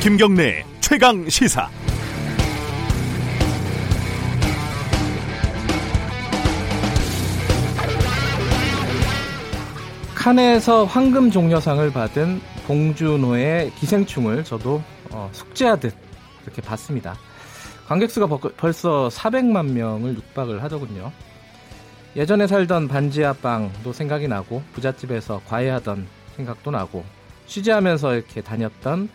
김경래 최강 시사. 칸에서 황금 종려상을 받은 봉준호의 기생충을 저도 어, 숙제하듯 이렇게 봤습니다. 관객 수가 벌써 400만 명을 육박을 하더군요. 예전에 살던 반지하방도 생각이 나고 부잣집에서 과외하던 생각도 나고 취재하면서 이렇게 다녔던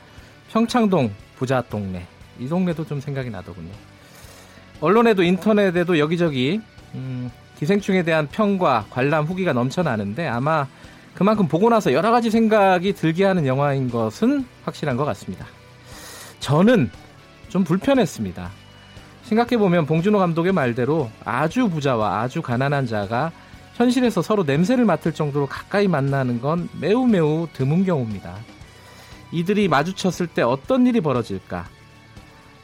평창동 부자 동네 이 동네도 좀 생각이 나더군요. 언론에도 인터넷에도 여기저기 음, 기생충에 대한 평과 관람 후기가 넘쳐나는데 아마 그만큼 보고 나서 여러 가지 생각이 들게 하는 영화인 것은 확실한 것 같습니다. 저는 좀 불편했습니다. 생각해보면 봉준호 감독의 말대로 아주 부자와 아주 가난한 자가 현실에서 서로 냄새를 맡을 정도로 가까이 만나는 건 매우 매우 드문 경우입니다. 이들이 마주쳤을 때 어떤 일이 벌어질까?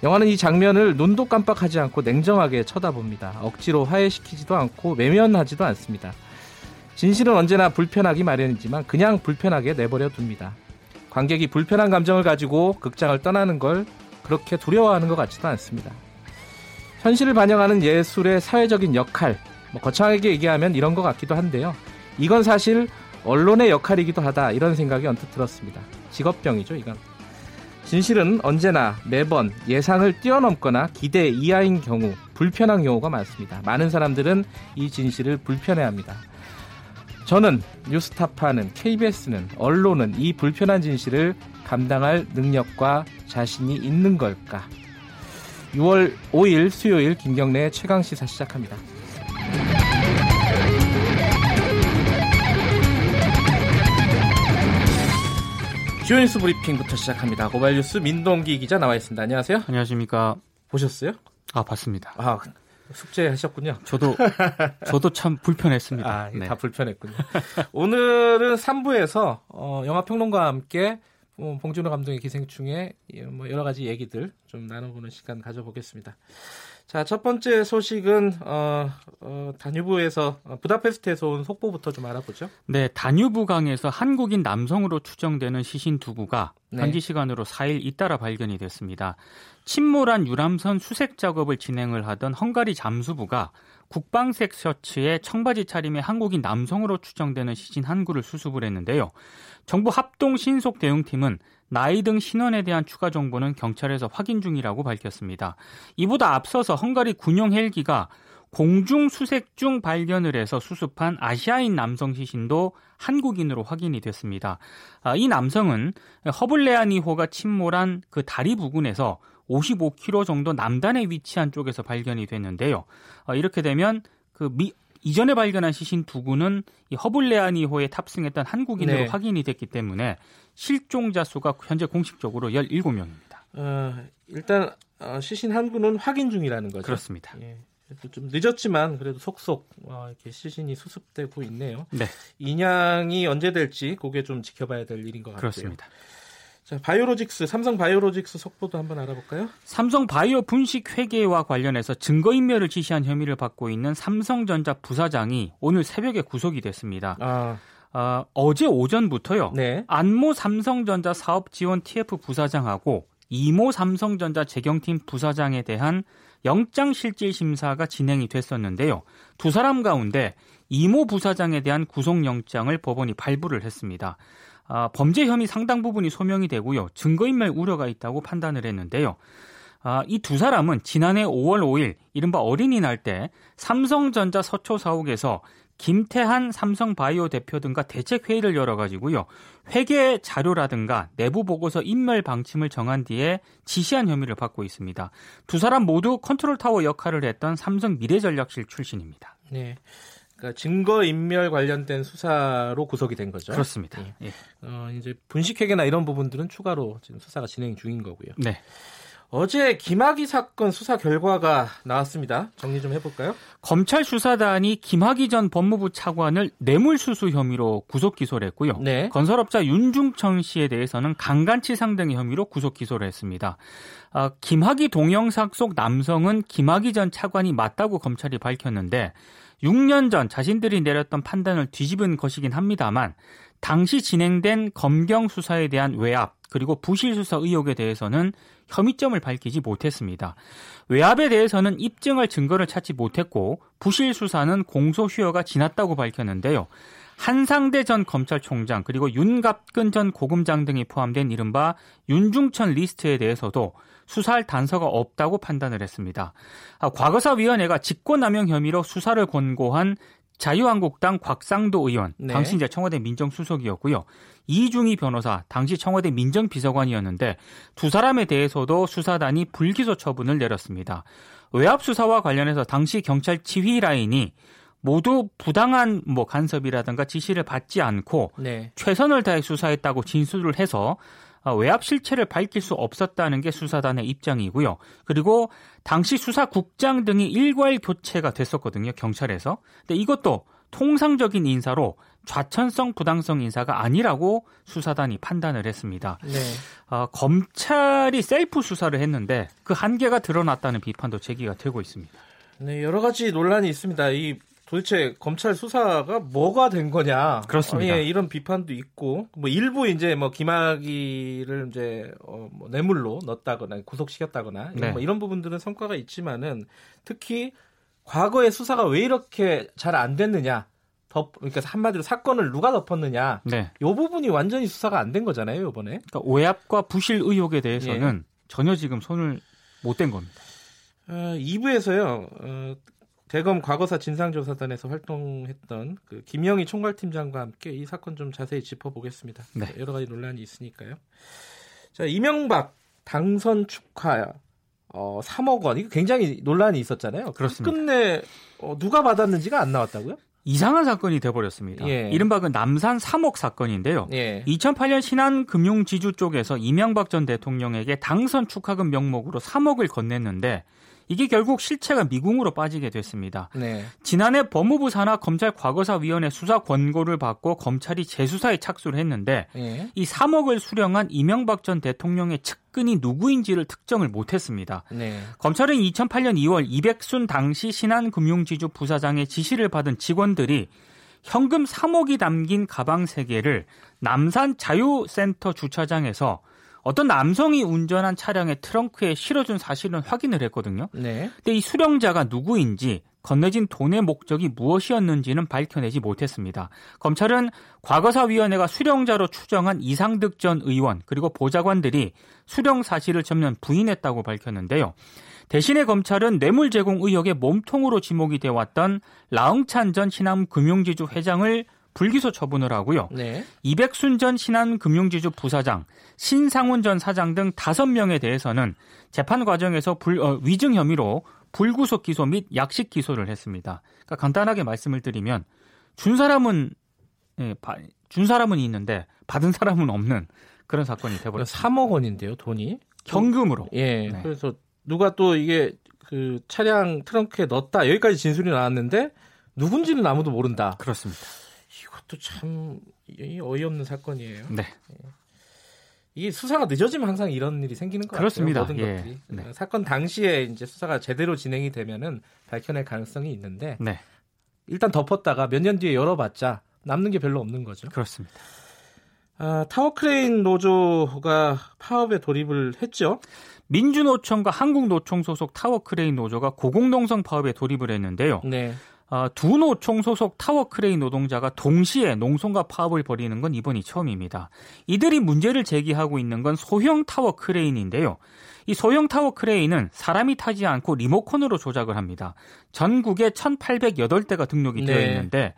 영화는 이 장면을 눈도 깜빡하지 않고 냉정하게 쳐다봅니다. 억지로 화해시키지도 않고 외면하지도 않습니다. 진실은 언제나 불편하기 마련이지만 그냥 불편하게 내버려 둡니다. 관객이 불편한 감정을 가지고 극장을 떠나는 걸 그렇게 두려워하는 것 같지도 않습니다. 현실을 반영하는 예술의 사회적인 역할, 뭐 거창하게 얘기하면 이런 것 같기도 한데요. 이건 사실 언론의 역할이기도 하다 이런 생각이 언뜻 들었습니다. 직업병이죠, 이건. 진실은 언제나 매번 예상을 뛰어넘거나 기대 이하인 경우 불편한 경우가 많습니다. 많은 사람들은 이 진실을 불편해합니다. 저는 뉴스타파는 KBS는 언론은 이 불편한 진실을 감당할 능력과 자신이 있는 걸까? 6월 5일 수요일 김경래 최강 시사 시작합니다. 주요 뉴스 브리핑부터 시작합니다. 고발 뉴스 민동기 기자 나와 있습니다. 안녕하세요. 안녕하십니까. 보셨어요? 아, 봤습니다. 아, 숙제하셨군요. 저도 저도 참 불편했습니다. 아, 네. 다 불편했군요. 오늘은 3부에서 어, 영화 평론가와 함께 어, 봉준호 감독의 기생충의 뭐 여러 가지 얘기들 좀 나눠보는 시간 가져보겠습니다. 자, 첫 번째 소식은 어, 어, 다뉴브에서 어, 부다페스트에서 온 속보부터 좀 알아보죠. 네, 다뉴브 강에서 한국인 남성으로 추정되는 시신 두 구가 네. 현지 시간으로 4일 잇따라 발견이 됐습니다. 침몰한 유람선 수색 작업을 진행을 하던 헝가리 잠수부가 국방색 셔츠에 청바지 차림의 한국인 남성으로 추정되는 시신 한 구를 수습을 했는데요. 정부 합동 신속 대응팀은 나이 등 신원에 대한 추가 정보는 경찰에서 확인 중이라고 밝혔습니다. 이보다 앞서서 헝가리 군용 헬기가 공중 수색 중 발견을 해서 수습한 아시아인 남성 시신도 한국인으로 확인이 됐습니다. 아, 이 남성은 허블레아 니호가 침몰한 그 다리 부근에서 55km 정도 남단에 위치한 쪽에서 발견이 됐는데요. 아, 이렇게 되면 그 미, 이전에 발견한 시신 두 구는 이 허블레아니호에 탑승했던 한국인으로 네. 확인이 됐기 때문에 실종자 수가 현재 공식적으로 17명입니다. 어, 일단 어, 시신 한 구는 확인 중이라는 거죠. 그렇습니다. 예. 좀 늦었지만 그래도 속속 어, 이렇게 시신이 수습되고 있네요. 네. 인양이 언제 될지 그게 좀 지켜봐야 될 일인 것 같아요. 그렇습니다. 자, 바이오로직스, 삼성 바이오로직스 속보도 한번 알아볼까요? 삼성 바이오 분식 회계와 관련해서 증거 인멸을 지시한 혐의를 받고 있는 삼성전자 부사장이 오늘 새벽에 구속이 됐습니다. 아. 어, 어제 오전부터요. 네. 안모 삼성전자 사업 지원 TF 부사장하고 이모 삼성전자 재경팀 부사장에 대한 영장 실질 심사가 진행이 됐었는데요. 두 사람 가운데 이모 부사장에 대한 구속 영장을 법원이 발부를 했습니다. 아, 범죄 혐의 상당 부분이 소명이 되고요. 증거인멸 우려가 있다고 판단을 했는데요. 아, 이 두 사람은 지난해 5월 5일 이른바 어린이날 때 삼성전자 서초 사옥에서 김태한 삼성바이오 대표 등과 대책 회의를 열어가지고요 회계 자료라든가 내부 보고서 인멸 방침을 정한 뒤에 지시한 혐의를 받고 있습니다. 두 사람 모두 컨트롤 타워 역할을 했던 삼성 미래전략실 출신입니다. 네. 그러니까 증거 인멸 관련된 수사로 구속이 된 거죠. 그렇습니다. 예. 예. 어, 이제 분식회계나 이런 부분들은 추가로 지금 수사가 진행 중인 거고요. 네. 어제 김학의 사건 수사 결과가 나왔습니다. 정리 좀 해볼까요? 검찰 수사단이 김학의 전 법무부 차관을 뇌물수수 혐의로 구속 기소를 했고요. 네. 건설업자 윤중천 씨에 대해서는 강간치상 등의 혐의로 구속 기소를 했습니다. 아, 김학의 동영상 속 남성은 김학의 전 차관이 맞다고 검찰이 밝혔는데 6년 전 자신들이 내렸던 판단을 뒤집은 것이긴 합니다만 당시 진행된 검경 수사에 대한 외압 그리고 부실 수사 의혹에 대해서는 혐의점을 밝히지 못했습니다. 외압에 대해서는 입증할 증거를 찾지 못했고 부실 수사는 공소시효가 지났다고 밝혔는데요. 한상대 전 검찰총장 그리고 윤갑근 전 고검장 등이 포함된 이른바 윤중천 리스트에 대해서도 수사할 단서가 없다고 판단을 했습니다. 아, 과거사위원회가 직권남용 혐의로 수사를 권고한 자유한국당 곽상도 의원, 네. 당시 이제 청와대 민정수석이었고요. 이중희 변호사, 당시 청와대 민정비서관이었는데 두 사람에 대해서도 수사단이 불기소 처분을 내렸습니다. 외압 수사와 관련해서 당시 경찰 지휘 라인이 모두 부당한 뭐 간섭이라든가 지시를 받지 않고 네. 최선을 다해 수사했다고 진술을 해서 어, 외압 실체를 밝힐 수 없었다는 게 수사단의 입장이고요. 그리고 당시 수사국장 등이 일괄 교체가 됐었거든요. 경찰에서. 근데 이것도 통상적인 인사로 좌천성 부당성 인사가 아니라고 수사단이 판단을 했습니다. 네. 어, 검찰이 셀프 수사를 했는데 그 한계가 드러났다는 비판도 제기가 되고 있습니다. 네, 여러 가지 논란이 있습니다. 이 도대체 검찰 수사가 뭐가 된 거냐. 그렇습니다. 어, 예, 이런 비판도 있고, 뭐 일부 이제 뭐 김학의를 이제 어, 뭐 뇌물로 넣었다거나 구속시켰다거나 네. 뭐 이런 부분들은 성과가 있지만은 특히 과거의 수사가 왜 이렇게 잘 안 됐느냐. 덮, 그러니까 한마디로 사건을 누가 덮었느냐. 네. 이 부분이 완전히 수사가 안 된 거잖아요, 이번에. 그러니까 오해압과 부실 의혹에 대해서는 예. 전혀 지금 손을 못 댄 겁니다. 어, 2부에서요, 어, 대검 과거사 진상조사단에서 활동했던 그 김영희 총괄팀장과 함께 이 사건 좀 자세히 짚어보겠습니다. 네. 여러 가지 논란이 있으니까요. 자, 이명박 당선 축하 어, 3억 원 이거 굉장히 논란이 있었잖아요. 그렇습니다. 끝내 어, 누가 받았는지가 안 나왔다고요? 이상한 사건이 돼버렸습니다. 예. 이른바 그 남산 3억 사건인데요. 예. 2008년 신한금융지주 쪽에서 이명박 전 대통령에게 당선 축하금 명목으로 3억을 건넸는데 이게 결국 실체가 미궁으로 빠지게 됐습니다. 네. 지난해 법무부 산하 검찰 과거사위원회 수사 권고를 받고 검찰이 재수사에 착수를 했는데 네. 이 3억을 수령한 이명박 전 대통령의 측근이 누구인지를 특정을 못했습니다. 네. 검찰은 2008년 2월 이백순 당시 신한금융지주 부사장의 지시를 받은 직원들이 현금 3억이 담긴 가방 3개를 남산 자유센터 주차장에서 어떤 남성이 운전한 차량의 트렁크에 실어준 사실은 확인을 했거든요. 네. 근데 이 수령자가 누구인지 건네진 돈의 목적이 무엇이었는지는 밝혀내지 못했습니다. 검찰은 과거사위원회가 수령자로 추정한 이상득 전 의원 그리고 보좌관들이 수령 사실을 전면 부인했다고 밝혔는데요. 대신에 검찰은 뇌물 제공 의혹의 몸통으로 지목이 되어 왔던 라흥찬 전 신남 금융지주 회장을 불기소 처분을 하고요. 네. 이백순 전 신한금융지주 부사장, 신상훈 전 사장 등 다섯 명에 대해서는 재판 과정에서 불, 어, 위증 혐의로 불구속 기소 및 약식 기소를 했습니다. 그러니까 간단하게 말씀을 드리면 준 사람은 예, 바, 준 사람은 있는데 받은 사람은 없는 그런 사건이 돼버렸습니다. 3억 원인데요, 돈이 현금으로. 예. 네. 그래서 누가 또 이게 그 차량 트렁크에 넣었다 여기까지 진술이 나왔는데 누군지는 아무도 모른다. 그렇습니다. 이것도 참 어이없는 사건이에요. 네. 예. 이게 수사가 늦어지면 항상 이런 일이 생기는 것 그렇습니다. 같아요. 모든 예. 것들이 네. 사건 당시에 이제 수사가 제대로 진행이 되면은 밝혀낼 가능성이 있는데 네. 일단 덮었다가 몇 년 뒤에 열어봤자 남는 게 별로 없는 거죠. 그렇습니다. 아, 타워크레인 노조가 파업에 돌입을 했죠. 민주노총과 한국노총 소속 타워크레인 노조가 고공농성 파업에 돌입을 했는데요. 네. 어, 두 노총 소속 타워 크레인 노동자가 동시에 농성과 파업을 벌이는 건 이번이 처음입니다. 이들이 문제를 제기하고 있는 건 소형 타워 크레인인데요. 이 소형 타워 크레인은 사람이 타지 않고 리모컨으로 조작을 합니다. 전국에 1,808대가 등록이 되어 네. 있는데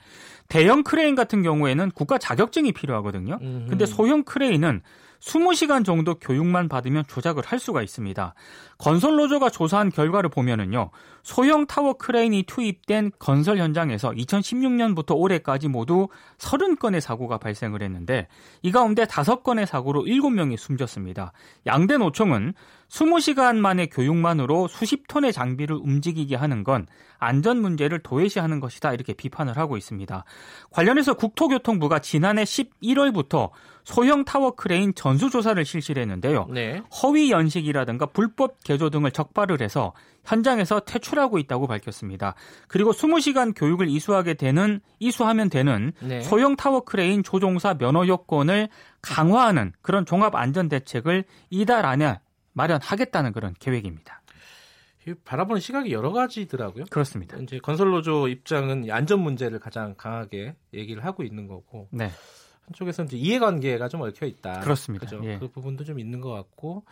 대형 크레인 같은 경우에는 국가 자격증이 필요하거든요. 근데 소형 크레인은 20시간 정도 교육만 받으면 조작을 할 수가 있습니다. 건설노조가 조사한 결과를 보면은요, 소형 타워 크레인이 투입된 건설 현장에서 2016년부터 올해까지 모두 30건의 사고가 발생을 했는데, 이 가운데 5건의 사고로 7명이 숨졌습니다. 양대 노총은 20시간 만의 교육만으로 수십 톤의 장비를 움직이게 하는 건 안전 문제를 도외시하는 것이다 이렇게 비판을 하고 있습니다. 관련해서 국토교통부가 지난해 11월부터 소형 타워 크레인 전수 조사를 실시를 했는데요. 네. 허위 연식이라든가 불법 개조 등을 적발을 해서 현장에서 퇴출하고 있다고 밝혔습니다. 그리고 20시간 교육을 이수하게 되는 이수하면 되는 네. 소형 타워 크레인 조종사 면허 요건을 강화하는 그런 종합 안전 대책을 이달 안에 마련하겠다는 그런 계획입니다. 바라보는 시각이 여러 가지더라고요. 그렇습니다. 이제 건설 노조 입장은 안전 문제를 가장 강하게 얘기를 하고 있는 거고. 네. 한쪽에서는 이제 이해관계가 좀 얽혀 있다. 그렇습니다. 그죠? 예. 그 부분도 좀 있는 것 같고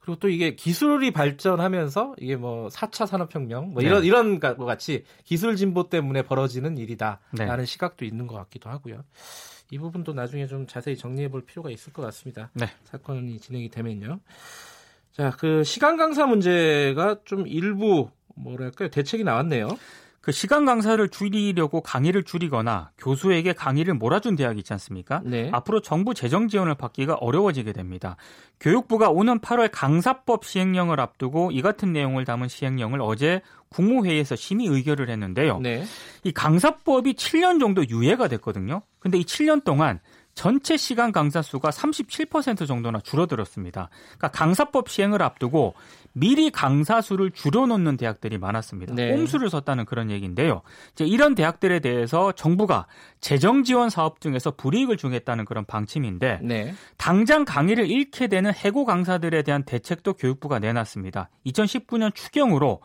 그리고 또 이게 기술이 발전하면서 이게 뭐 4차 산업혁명 뭐 이런 네. 이런 것 같이 기술 진보 때문에 벌어지는 일이다라는 네. 시각도 있는 것 같기도 하고요. 이 부분도 나중에 좀 자세히 정리해 볼 필요가 있을 것 같습니다. 네. 사건이 진행이 되면요. 자, 그 시간 강사 문제가 좀 일부 뭐랄까요 대책이 나왔네요. 그 시간 강사를 줄이려고 강의를 줄이거나 교수에게 강의를 몰아준 대학이 있지 않습니까? 네. 앞으로 정부 재정 지원을 받기가 어려워지게 됩니다. 교육부가 오는 8월 강사법 시행령을 앞두고 이 같은 내용을 담은 시행령을 어제 국무회의에서 심의 의결을 했는데요. 네. 이 강사법이 7년 정도 유예가 됐거든요. 근데 이 7년 동안 전체 시간 강사 수가 37% 정도나 줄어들었습니다. 그러니까 강사법 시행을 앞두고 미리 강사 수를 줄여놓는 대학들이 많았습니다. 네. 꼼수를 썼다는 그런 얘기인데요. 이제 이런 대학들에 대해서 정부가 재정 지원 사업 중에서 불이익을 주겠다는 그런 방침인데 네. 당장 강의를 잃게 되는 해고 강사들에 대한 대책도 교육부가 내놨습니다. 2019년 추경으로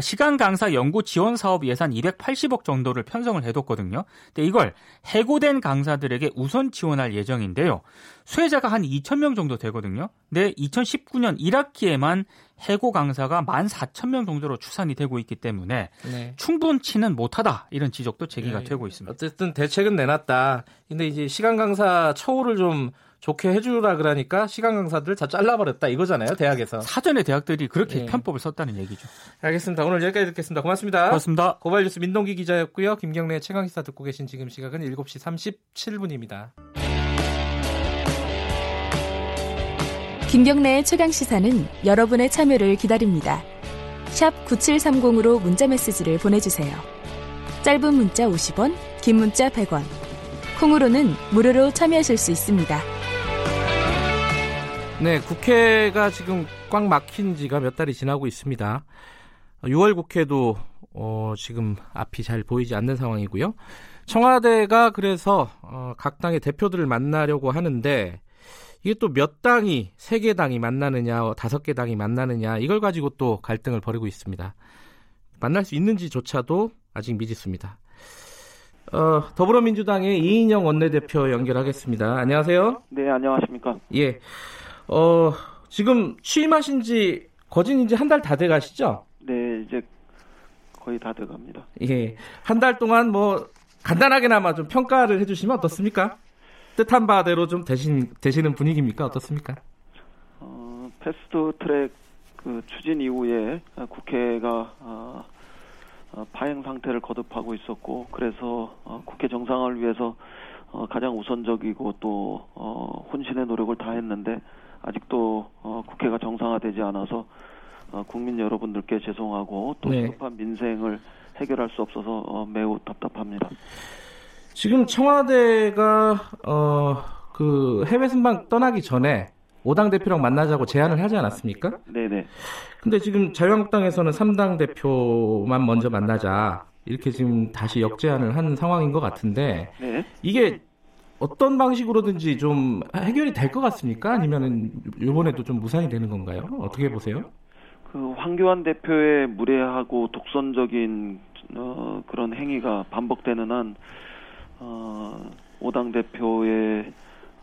시간 강사 연구 지원 사업 예산 280억 정도를 편성을 해뒀거든요. 근데 이걸 해고된 강사들에게 우선 지원할 예정인데요. 수혜자가 한 2천 명 정도 되거든요. 근데 2019년 1학기에만 해고 강사가 14,000명 정도로 추산이 되고 있기 때문에 네. 충분치는 못하다 이런 지적도 제기가 네. 되고 있습니다. 어쨌든 대책은 내놨다. 근데 이제 시간 강사 처우를 좀 좋게 해주라 그러니까 시간 강사들 다 잘라버렸다 이거잖아요 대학에서 사전에 대학들이 그렇게 네. 편법을 썼다는 얘기죠. 알겠습니다. 오늘 여기까지 듣겠습니다. 고맙습니다. 고맙습니다. 고발뉴스 민동기 기자였고요. 김경래 최강기사 듣고 계신 지금 시각은 7시 37분입니다. 김경래의 최강 시사는 여러분의 참여를 기다립니다. 9730으로 문자 메시지를 보내주세요. 짧은 문자 50원, 긴 문자 100원. 콩으로는 무료로 참여하실 수 있습니다. 네, 국회가 지금 꽉 막힌 지가 몇 달이 지나고 있습니다. 6월 국회도 어, 지금 앞이 잘 보이지 않는 상황이고요. 청와대가 그래서 어, 각 당의 대표들을 만나려고 하는데 이게 또 몇 당이 세 개 당이 만나느냐 다섯 개 당이 만나느냐 이걸 가지고 또 갈등을 벌이고 있습니다. 만날 수 있는지조차도 아직 미지수입니다. 어, 더불어민주당의 이인영 원내대표 연결하겠습니다. 안녕하세요. 네, 안녕하십니까. 예. 어, 지금 취임하신 지 거진 이제 한 달 다 돼 가시죠? 네, 이제 거의 다 돼 갑니다. 예. 한 달 동안 뭐 간단하게나마 좀 평가를 해 주시면 어떻습니까? 뜻한 바대로 좀 되신, 되시는 분위기입니까? 어떻습니까? 어, 패스트 트랙 그 추진 이후에 국회가 어, 어, 파행 상태를 거듭하고 있었고 그래서 어, 국회 정상화를 위해서 어, 가장 우선적이고 또 어, 혼신의 노력을 다했는데 아직도 어, 국회가 정상화되지 않아서 어, 국민 여러분들께 죄송하고 또 네. 급한 민생을 해결할 수 없어서 어, 매우 답답합니다. 지금 청와대가 어, 그 해외 순방 떠나기 전에 오당 대표랑 만나자고 제안을 하지 않았습니까? 네네. 근데 지금 자유한국당에서는 3당 대표만 먼저 만나자 이렇게 지금 다시 역제안을 한 상황인 것 같은데 네. 이게 어떤 방식으로든지 좀 해결이 될 것 같습니까? 아니면은 이번에도 좀 무산이 되는 건가요? 어떻게 보세요? 그 황교안 대표의 무례하고 독선적인 어, 그런 행위가 반복되는 한 어, 오당 대표의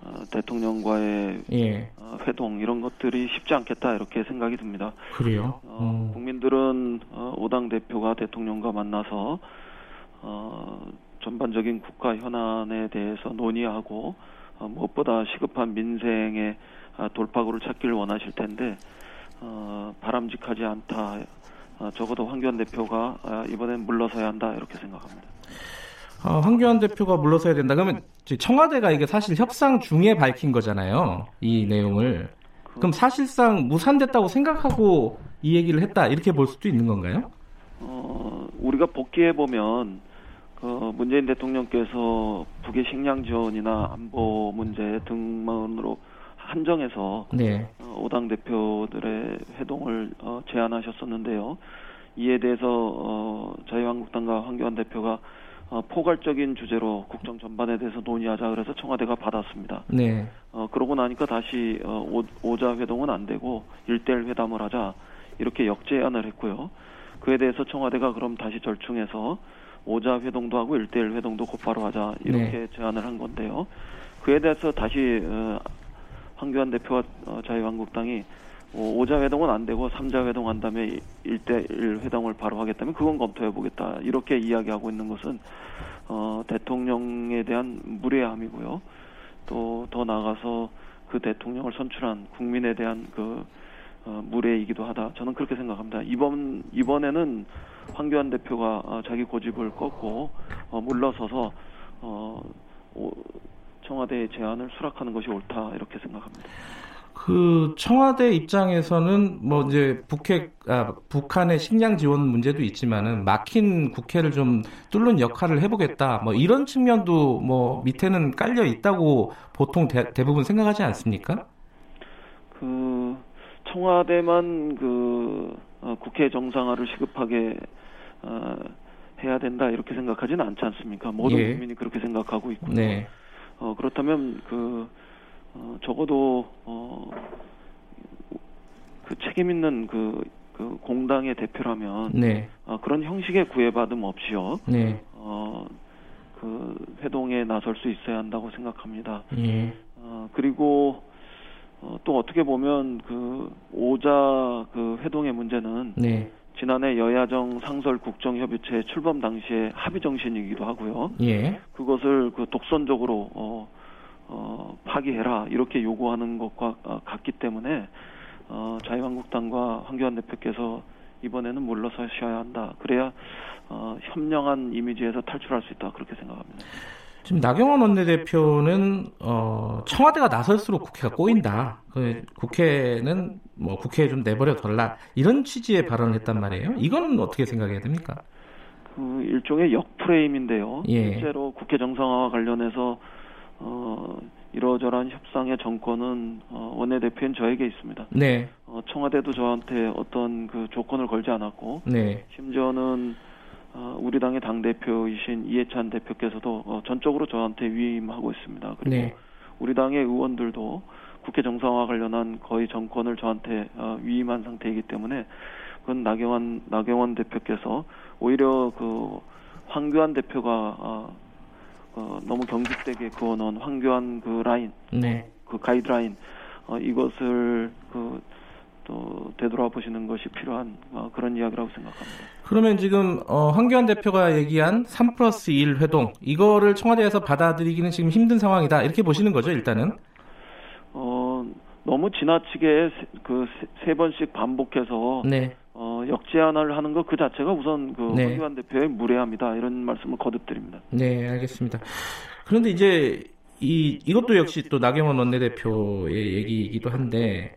어, 대통령과의 예. 어, 회동 이런 것들이 쉽지 않겠다 이렇게 생각이 듭니다. 그래요? 어, 음. 국민들은 어, 오당 대표가 대통령과 만나서 어, 전반적인 국가 현안에 대해서 논의하고 어, 무엇보다 시급한 민생의 어, 돌파구를 찾기를 원하실 텐데 어, 바람직하지 않다. 어, 적어도 황교안 대표가 어, 이번엔 물러서야 한다 이렇게 생각합니다. 어, 황교안 대표가 물러서야 된다. 그러면 청와대가 이게 사실 협상 중에 밝힌 거잖아요. 이 내용을. 그럼 사실상 무산됐다고 생각하고 이 얘기를 했다 이렇게 볼 수도 있는 건가요? 어, 우리가 복귀해 보면 그 문재인 대통령께서 북의 식량 지원이나 안보 문제 등만으로 한정해서 네. 어, 오당 대표들의 회동을 어, 제안하셨었는데요. 이에 대해서 어, 자유한국당과 황교안 대표가 어, 포괄적인 주제로 국정 전반에 대해서 논의하자 그래서 청와대가 받았습니다. 네. 어, 그러고 나니까 다시 어, 오, 자 회동은 안 되고 일대일 회담을 하자 이렇게 역제안을 했고요. 그에 대해서 청와대가 그럼 다시 절충해서 오자 회동도 하고 일대일 회동도 곧바로 하자 이렇게 네. 제안을 한 건데요. 그에 대해서 다시 어, 황교안 대표와 어, 자유한국당이 오자 회동은 안 되고 삼자 회동 한 다음에 일대일 회동을 바로 하겠다면 그건 검토해 보겠다 이렇게 이야기하고 있는 것은 어, 대통령에 대한 무례함이고요. 또 더 나아가서 그 대통령을 선출한 국민에 대한 그 어, 무례이기도 하다. 저는 그렇게 생각합니다. 이번 이번에는 황교안 대표가 어, 자기 고집을 꺾고 어, 물러서서 어, 오, 청와대의 제안을 수락하는 것이 옳다 이렇게 생각합니다. 그 청와대 입장에서는 뭐 이제 북핵 아, 북한의 식량 지원 문제도 있지만은 막힌 국회를 좀 뚫는 역할을 해보겠다 뭐 이런 측면도 뭐 밑에는 깔려 있다고 보통 대, 부분 생각하지 않습니까? 그 청와대만 그 어, 국회 정상화를 시급하게 어, 해야 된다 이렇게 생각하지는 않지 않습니까? 모든 예. 국민이 그렇게 생각하고 있고요. 네. 어, 그렇다면 그 어, 적어도 어, 그 책임 있는 그, 그 공당의 대표라면 네. 어, 그런 형식의 구애받음 없이요. 네. 어, 그 회동에 나설 수 있어야 한다고 생각합니다. 예. 어, 그리고 어, 또 어떻게 보면 그 오자 그 회동의 문제는 네. 지난해 여야정 상설 국정협의체 출범 당시에 합의 정신이기도 하고요. 예. 그것을 그 독선적으로 어, 어, 파기해라 이렇게 요구하는 것과 어, 같기 때문에 어, 자유한국당과 황교안 대표께서 이번에는 물러서셔야 한다. 그래야 어, 현명한 이미지에서 탈출할 수 있다. 그렇게 생각합니다. 지금 나경원 원내대표는 어, 청와대가 나설수록 국회가 꼬인다. 그 국회는 뭐 국회에 좀 내버려 덜라 이런 취지의 발언을 했단 말이에요. 이거는 어떻게 생각해야 됩니까? 그 일종의 역프레임인데요. 예. 실제로 국회 정상화와 관련해서 어, 이러저러한 협상의 정권은 어, 원내대표인 저에게 있습니다. 네. 어, 청와대도 저한테 어떤 그 조건을 걸지 않았고, 네. 심지어는 어, 우리 당의 당 대표이신 이해찬 대표께서도 어, 전적으로 저한테 위임하고 있습니다. 그리고 네. 우리 당의 의원들도 국회 정상화 관련한 거의 정권을 저한테 어, 위임한 상태이기 때문에 그건 나경원 나경원 대표께서 오히려 그 황교안 대표가 어, 어, 너무 경직되게 그어놓은 황교안 그 라인, 네. 그 가이드라인 어, 이것을 그 또 되돌아보시는 것이 필요한 어, 그런 이야기라고 생각합니다. 그러면 지금 어, 황교안 대표가 얘기한 3 플러스 1 회동 이거를 청와대에서 받아들이기는 지금 힘든 상황이다 이렇게 보시는 거죠 일단은? 어 너무 지나치게 그세 번씩 반복해서 네. 어, 역제안을 하는 것 그 자체가 우선 그 네. 황교안 대표의 무례합니다. 이런 말씀을 거듭드립니다. 네, 알겠습니다. 그런데 이제 이 이것도 역시 또 나경원 원내대표의 얘기이기도 한데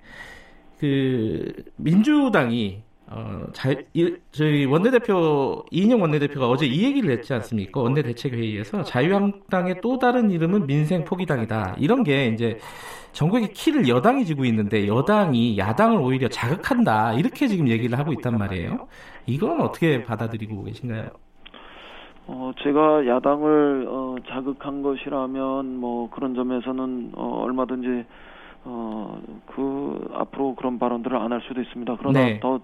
그 민주당이 어, 자, 이, 저희 원내대표, 이인영 원내대표가 어제 이 얘기를 했지 않습니까? 원내 대책 회의에서 자유한국당의 또 다른 이름은 민생 포기당이다. 이런 게 이제 전국의 키를 여당이 지고 있는데 여당이 야당을 오히려 자극한다. 이렇게 지금 얘기를 하고 있단 말이에요. 이건 어떻게 받아들이고 계신가요? 어, 제가 야당을 어, 자극한 것이라면 뭐 그런 점에서는 어, 얼마든지 어, 그 앞으로 그런 발언들을 안 할 수도 있습니다. 그러나 네. 더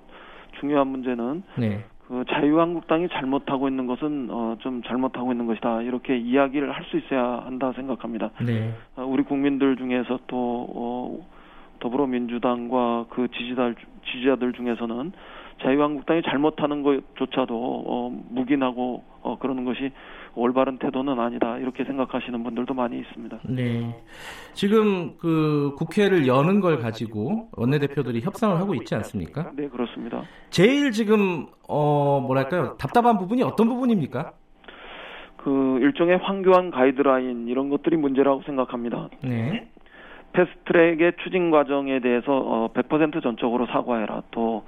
중요한 문제는 네. 그 자유한국당이 잘못하고 있는 것은 어, 좀 잘못하고 있는 것이다 이렇게 이야기를 할 수 있어야 한다 생각합니다. 네. 어, 우리 국민들 중에서 또 어, 더불어민주당과 그 지지자들 지지자들 중에서는 자유한국당이 잘못하는 것조차도 어, 묵인하고 어, 그러는 것이 올바른 태도는 아니다 이렇게 생각하시는 분들도 많이 있습니다. 네. 지금 그 국회를 여는 걸 가지고 원내대표들이 협상을 하고 있지 않습니까? 네, 그렇습니다. 제일 지금 어 뭐랄까요 답답한 부분이 어떤 부분입니까? 그 일종의 황교안 가이드라인 이런 것들이 문제라고 생각합니다. 네. 패스트트랙의 추진 과정에 대해서 어, 100% 전적으로 사과해라. 또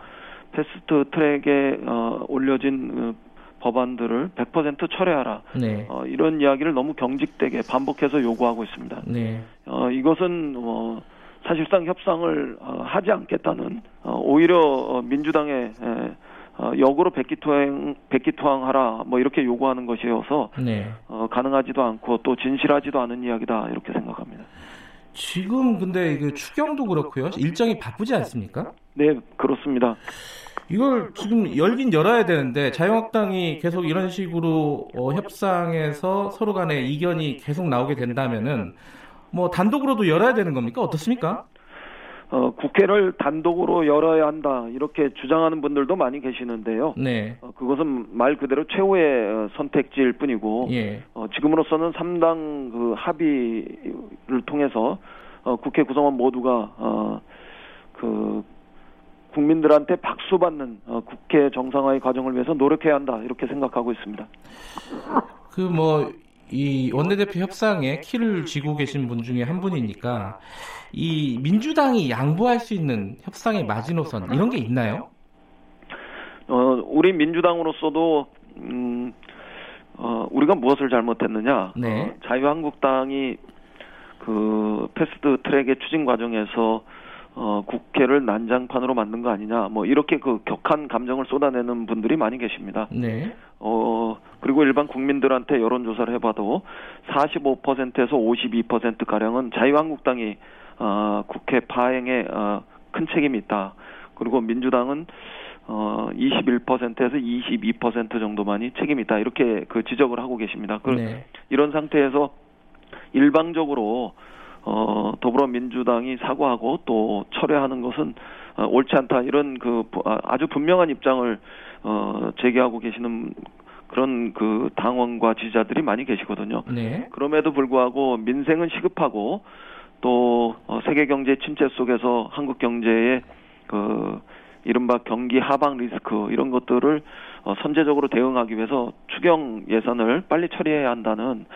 패스트트랙에 어, 올려진 어, 법안들을 100% 철회하라. 네. 어, 이런 이야기를 너무 경직되게 반복해서 요구하고 있습니다. 네. 어, 이것은 어, 사실상 협상을 어, 하지 않겠다는 어, 오히려 어, 민주당의 에, 어, 역으로 백기투항 백기투항하라 뭐 이렇게 요구하는 것이어서 네. 어, 가능하지도 않고 또 진실하지도 않은 이야기다 이렇게 생각합니다. 지금 근데 이게 추경도 그렇고요. 일정이 바쁘지 않습니까? 네 그렇습니다. 이걸 지금 열긴 열어야 되는데 자유한국당이 계속 이런 식으로 어, 협상에서 서로 간에 이견이 계속 나오게 된다면은 뭐 단독으로도 열어야 되는 겁니까? 어떻습니까? 어, 국회를 단독으로 열어야 한다 이렇게 주장하는 분들도 많이 계시는데요. 네. 어, 그것은 말 그대로 최후의 어, 선택지일 뿐이고 예. 어, 지금으로서는 3당 그 합의를 통해서 어, 국회 구성원 모두가 어, 그 국민들한테 박수 받는 어, 국회 정상화의 과정을 위해서 노력해야 한다 이렇게 생각하고 있습니다. 그뭐 이 원내대표 협상에 키를 쥐고 계신 분 중에 한 분이니까 이 민주당이 양보할 수 있는 협상의 마지노선 이런 게 있나요? 어, 우리 민주당으로서도 음, 어, 우리가 무엇을 잘못했느냐? 네. 어, 자유한국당이 그 패스트 트랙의 추진 과정에서 어, 국회를 난장판으로 만든 거 아니냐? 뭐 이렇게 그 격한 감정을 쏟아내는 분들이 많이 계십니다. 네. 어, 그리고 일반 국민들한테 여론조사를 해봐도 45%에서 52% 가량은 자유한국당이 어, 국회 파행에 어, 큰 책임이 있다. 그리고 민주당은 어, 21%에서 22% 정도만이 책임이 있다. 이렇게 그 지적을 하고 계십니다. 그, 네. 이런 상태에서 일방적으로 어, 더불어민주당이 사과하고 또 철회하는 것은 어, 옳지 않다 이런 그 부- 아, 아주 분명한 입장을 어, 제기하고 계시는 그런 그 당원과 지지자들이 많이 계시거든요. 네. 그럼에도 불구하고 민생은 시급하고 또 어, 세계 경제 침체 속에서 한국 경제의 그 이른바 경기 하방 리스크 이런 것들을 어, 선제적으로 대응하기 위해서 추경 예산을 빨리 처리해야 한다는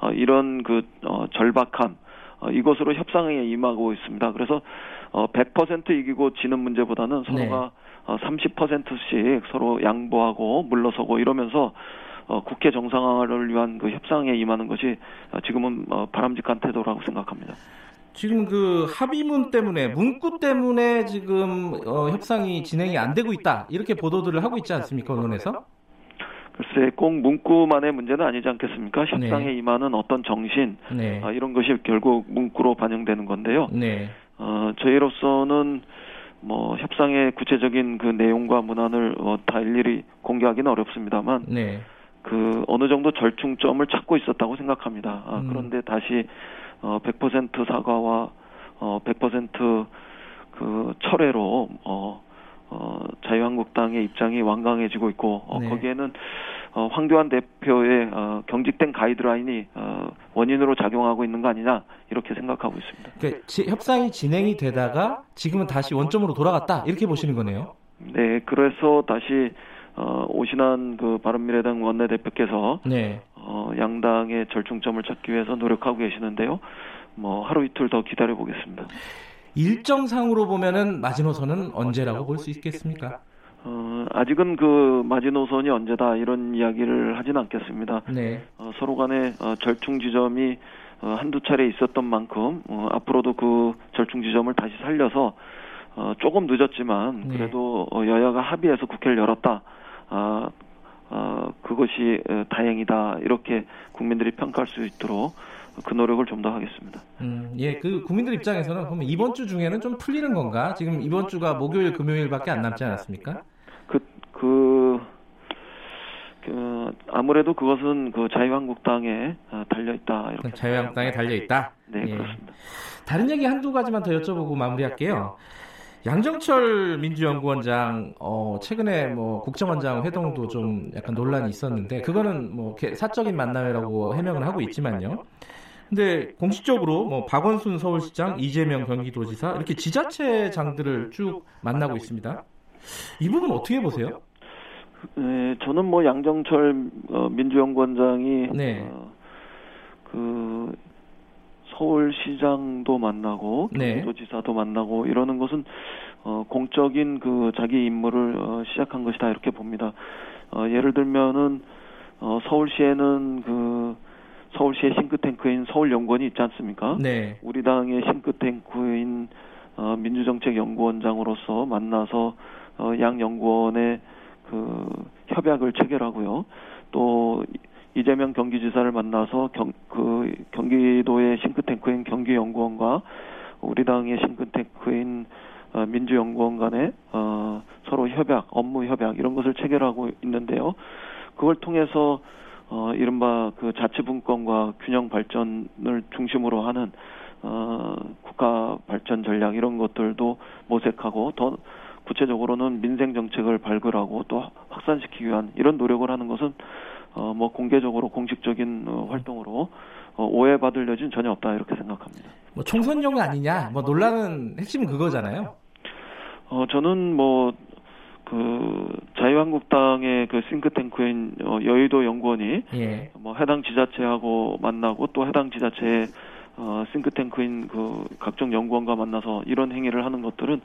어, 이런 그 어, 절박함 어, 이것으로 협상에 임하고 있습니다. 그래서 어, 100% 이기고 지는 문제보다는 서로가 어, 30%씩 서로 양보하고 물러서고 이러면서 어, 국회 정상화를 위한 그 협상에 임하는 것이 어, 지금은 어, 바람직한 태도라고 생각합니다. 지금 그 합의문 때문에 문구 때문에 지금 어, 협상이 진행이 안 되고 있다 이렇게 보도들을 하고 있지 않습니까 언론에서? 글쎄 꼭 문구만의 문제는 아니지 않겠습니까? 협상에 네. 임하는 어떤 정신 네. 아, 이런 것이 결국 문구로 반영되는 건데요. 네. 어, 저희로서는 뭐 협상의 구체적인 그 내용과 문안을 어, 다 일일이 공개하기는 어렵습니다만 네. 그 어느 정도 절충점을 찾고 있었다고 생각합니다. 아, 음. 그런데 다시 어, 100% 사과와 어, 100%그 철회로 어, 어, 자유한국당의 입장이 완강해지고 있고 어, 네. 거기에는 어, 황교안 대표의 어, 경직된 가이드라인이 어, 원인으로 작용하고 있는 거 아니냐 이렇게 생각하고 있습니다. 그러니까 지- 협상이 진행이 되다가 지금은 다시 원점으로 돌아갔다 이렇게 보시는 거네요. 네, 그래서 다시 어, 오신한 그 바른미래당 원내대표께서 네. 어, 양당의 절충점을 찾기 위해서 노력하고 계시는데요. 뭐 하루 이틀 더 기다려 보겠습니다. 일정상으로 보면은 마지노선은 언제라고 볼 수 있겠습니까? 어, 아직은 그 마지노선이 언제다 이런 이야기를 하진 않겠습니다. 네. 어, 서로 간에 어, 절충 지점이 어, 한두 차례 있었던 만큼 어, 앞으로도 그 절충 지점을 다시 살려서 어, 조금 늦었지만 네. 그래도 어, 여야가 합의해서 국회를 열었다. 아, 어, 그것이 어, 다행이다. 이렇게 국민들이 평가할 수 있도록 그 노력을 좀 더 하겠습니다. 음, 예, 그 국민들 입장에서는 그러면 이번 주 중에는 좀 풀리는 건가? 지금 이번 주가 목요일, 금요일밖에 안 남지 않았습니까? 그, 그, 그 아무래도 그것은 그 자유한국당에 어, 달려 있다 이렇게 자유한국당에 달려 있다. 네 예. 그렇습니다. 다른 얘기 한두 가지만 더 여쭤보고 마무리할게요. 양정철 민주연구원장 어, 최근에 뭐 국정원장 회동도 좀 약간 논란이 있었는데 그거는 뭐 사적인 만남이라고 해명을 하고 있지만요. 근데 공식적으로 뭐 박원순 서울시장, 이재명 경기도지사 이렇게 지자체장들을 쭉 만나고 있습니다. 이 부분 어떻게 보세요? 네, 저는 뭐 양정철 어, 민주연구원장이 네. 어, 그 서울시장도 만나고 네. 경기도지사도 만나고 이러는 것은 어, 공적인 그 자기 임무를 어, 시작한 것이다 이렇게 봅니다. 어, 예를 들면은 어, 서울시에는 그 서울시의 싱크탱크인 서울연구원이 있지 않습니까? 네. 우리 당의 싱크탱크인 어, 민주정책연구원장으로서 만나서 어, 양 연구원의 그 협약을 체결하고요. 또 이재명 경기지사를 만나서 경, 그 경기도의 싱크탱크인 경기연구원과 우리 당의 싱크탱크인 어, 민주연구원 간에 어, 서로 협약, 업무 협약 이런 것을 체결하고 있는데요. 그걸 통해서 어, 이른바 그 자치분권과 균형 발전을 중심으로 하는 어, 국가 발전 전략 이런 것들도 모색하고 더 구체적으로는 민생 정책을 발굴하고 또 확산시키기 위한 이런 노력을 하는 것은 어, 뭐 공개적으로 공식적인 어, 활동으로 어, 오해받을 여지는 전혀 없다 이렇게 생각합니다. 뭐 총선용 아니냐? 뭐 논란은 핵심은 그거잖아요. 어, 저는 뭐, 그, 자유한국당의 그 싱크탱크인 어, 여의도 연구원이 예. 뭐 해당 지자체하고 만나고 또 해당 지자체의 어, 싱크탱크인 그 각종 연구원과 만나서 이런 행위를 하는 것들은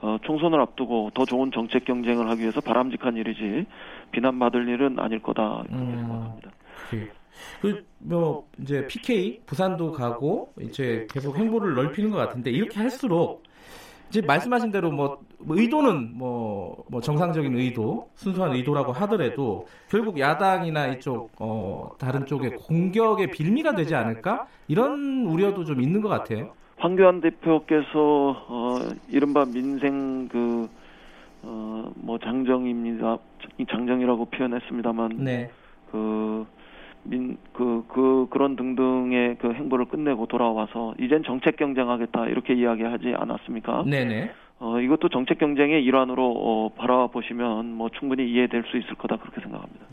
어, 총선을 앞두고 더 좋은 정책 경쟁을 하기 위해서 바람직한 일이지 비난받을 일은 아닐 거다 이렇게 음. 생각합니다. 그뭐 이제 PK 부산도 가고 이제 계속 행보를 넓히는 것 같은데 이렇게 할수록 이제 말씀하신 대로 뭐 의도는 뭐, 뭐 정상적인 의도, 순수한 의도라고 하더라도 결국 야당이나 이쪽 어 다른 쪽의 공격의 빌미가 되지 않을까 이런 우려도 좀 있는 것 같아요. 황교안 대표께서 어 이른바 민생 그 어 뭐 장정입니다. 장정이라고 표현했습니다만 네. 그 민, 그, 그, 그런 등등의 그 행보를 끝내고 돌아와서, 이젠 정책 경쟁하겠다, 이렇게 이야기하지 않았습니까? 네네. 어, 이것도 정책 경쟁의 일환으로, 어, 바라보시면, 뭐, 충분히 이해될 수 있을 거다, 그렇게 생각합니다.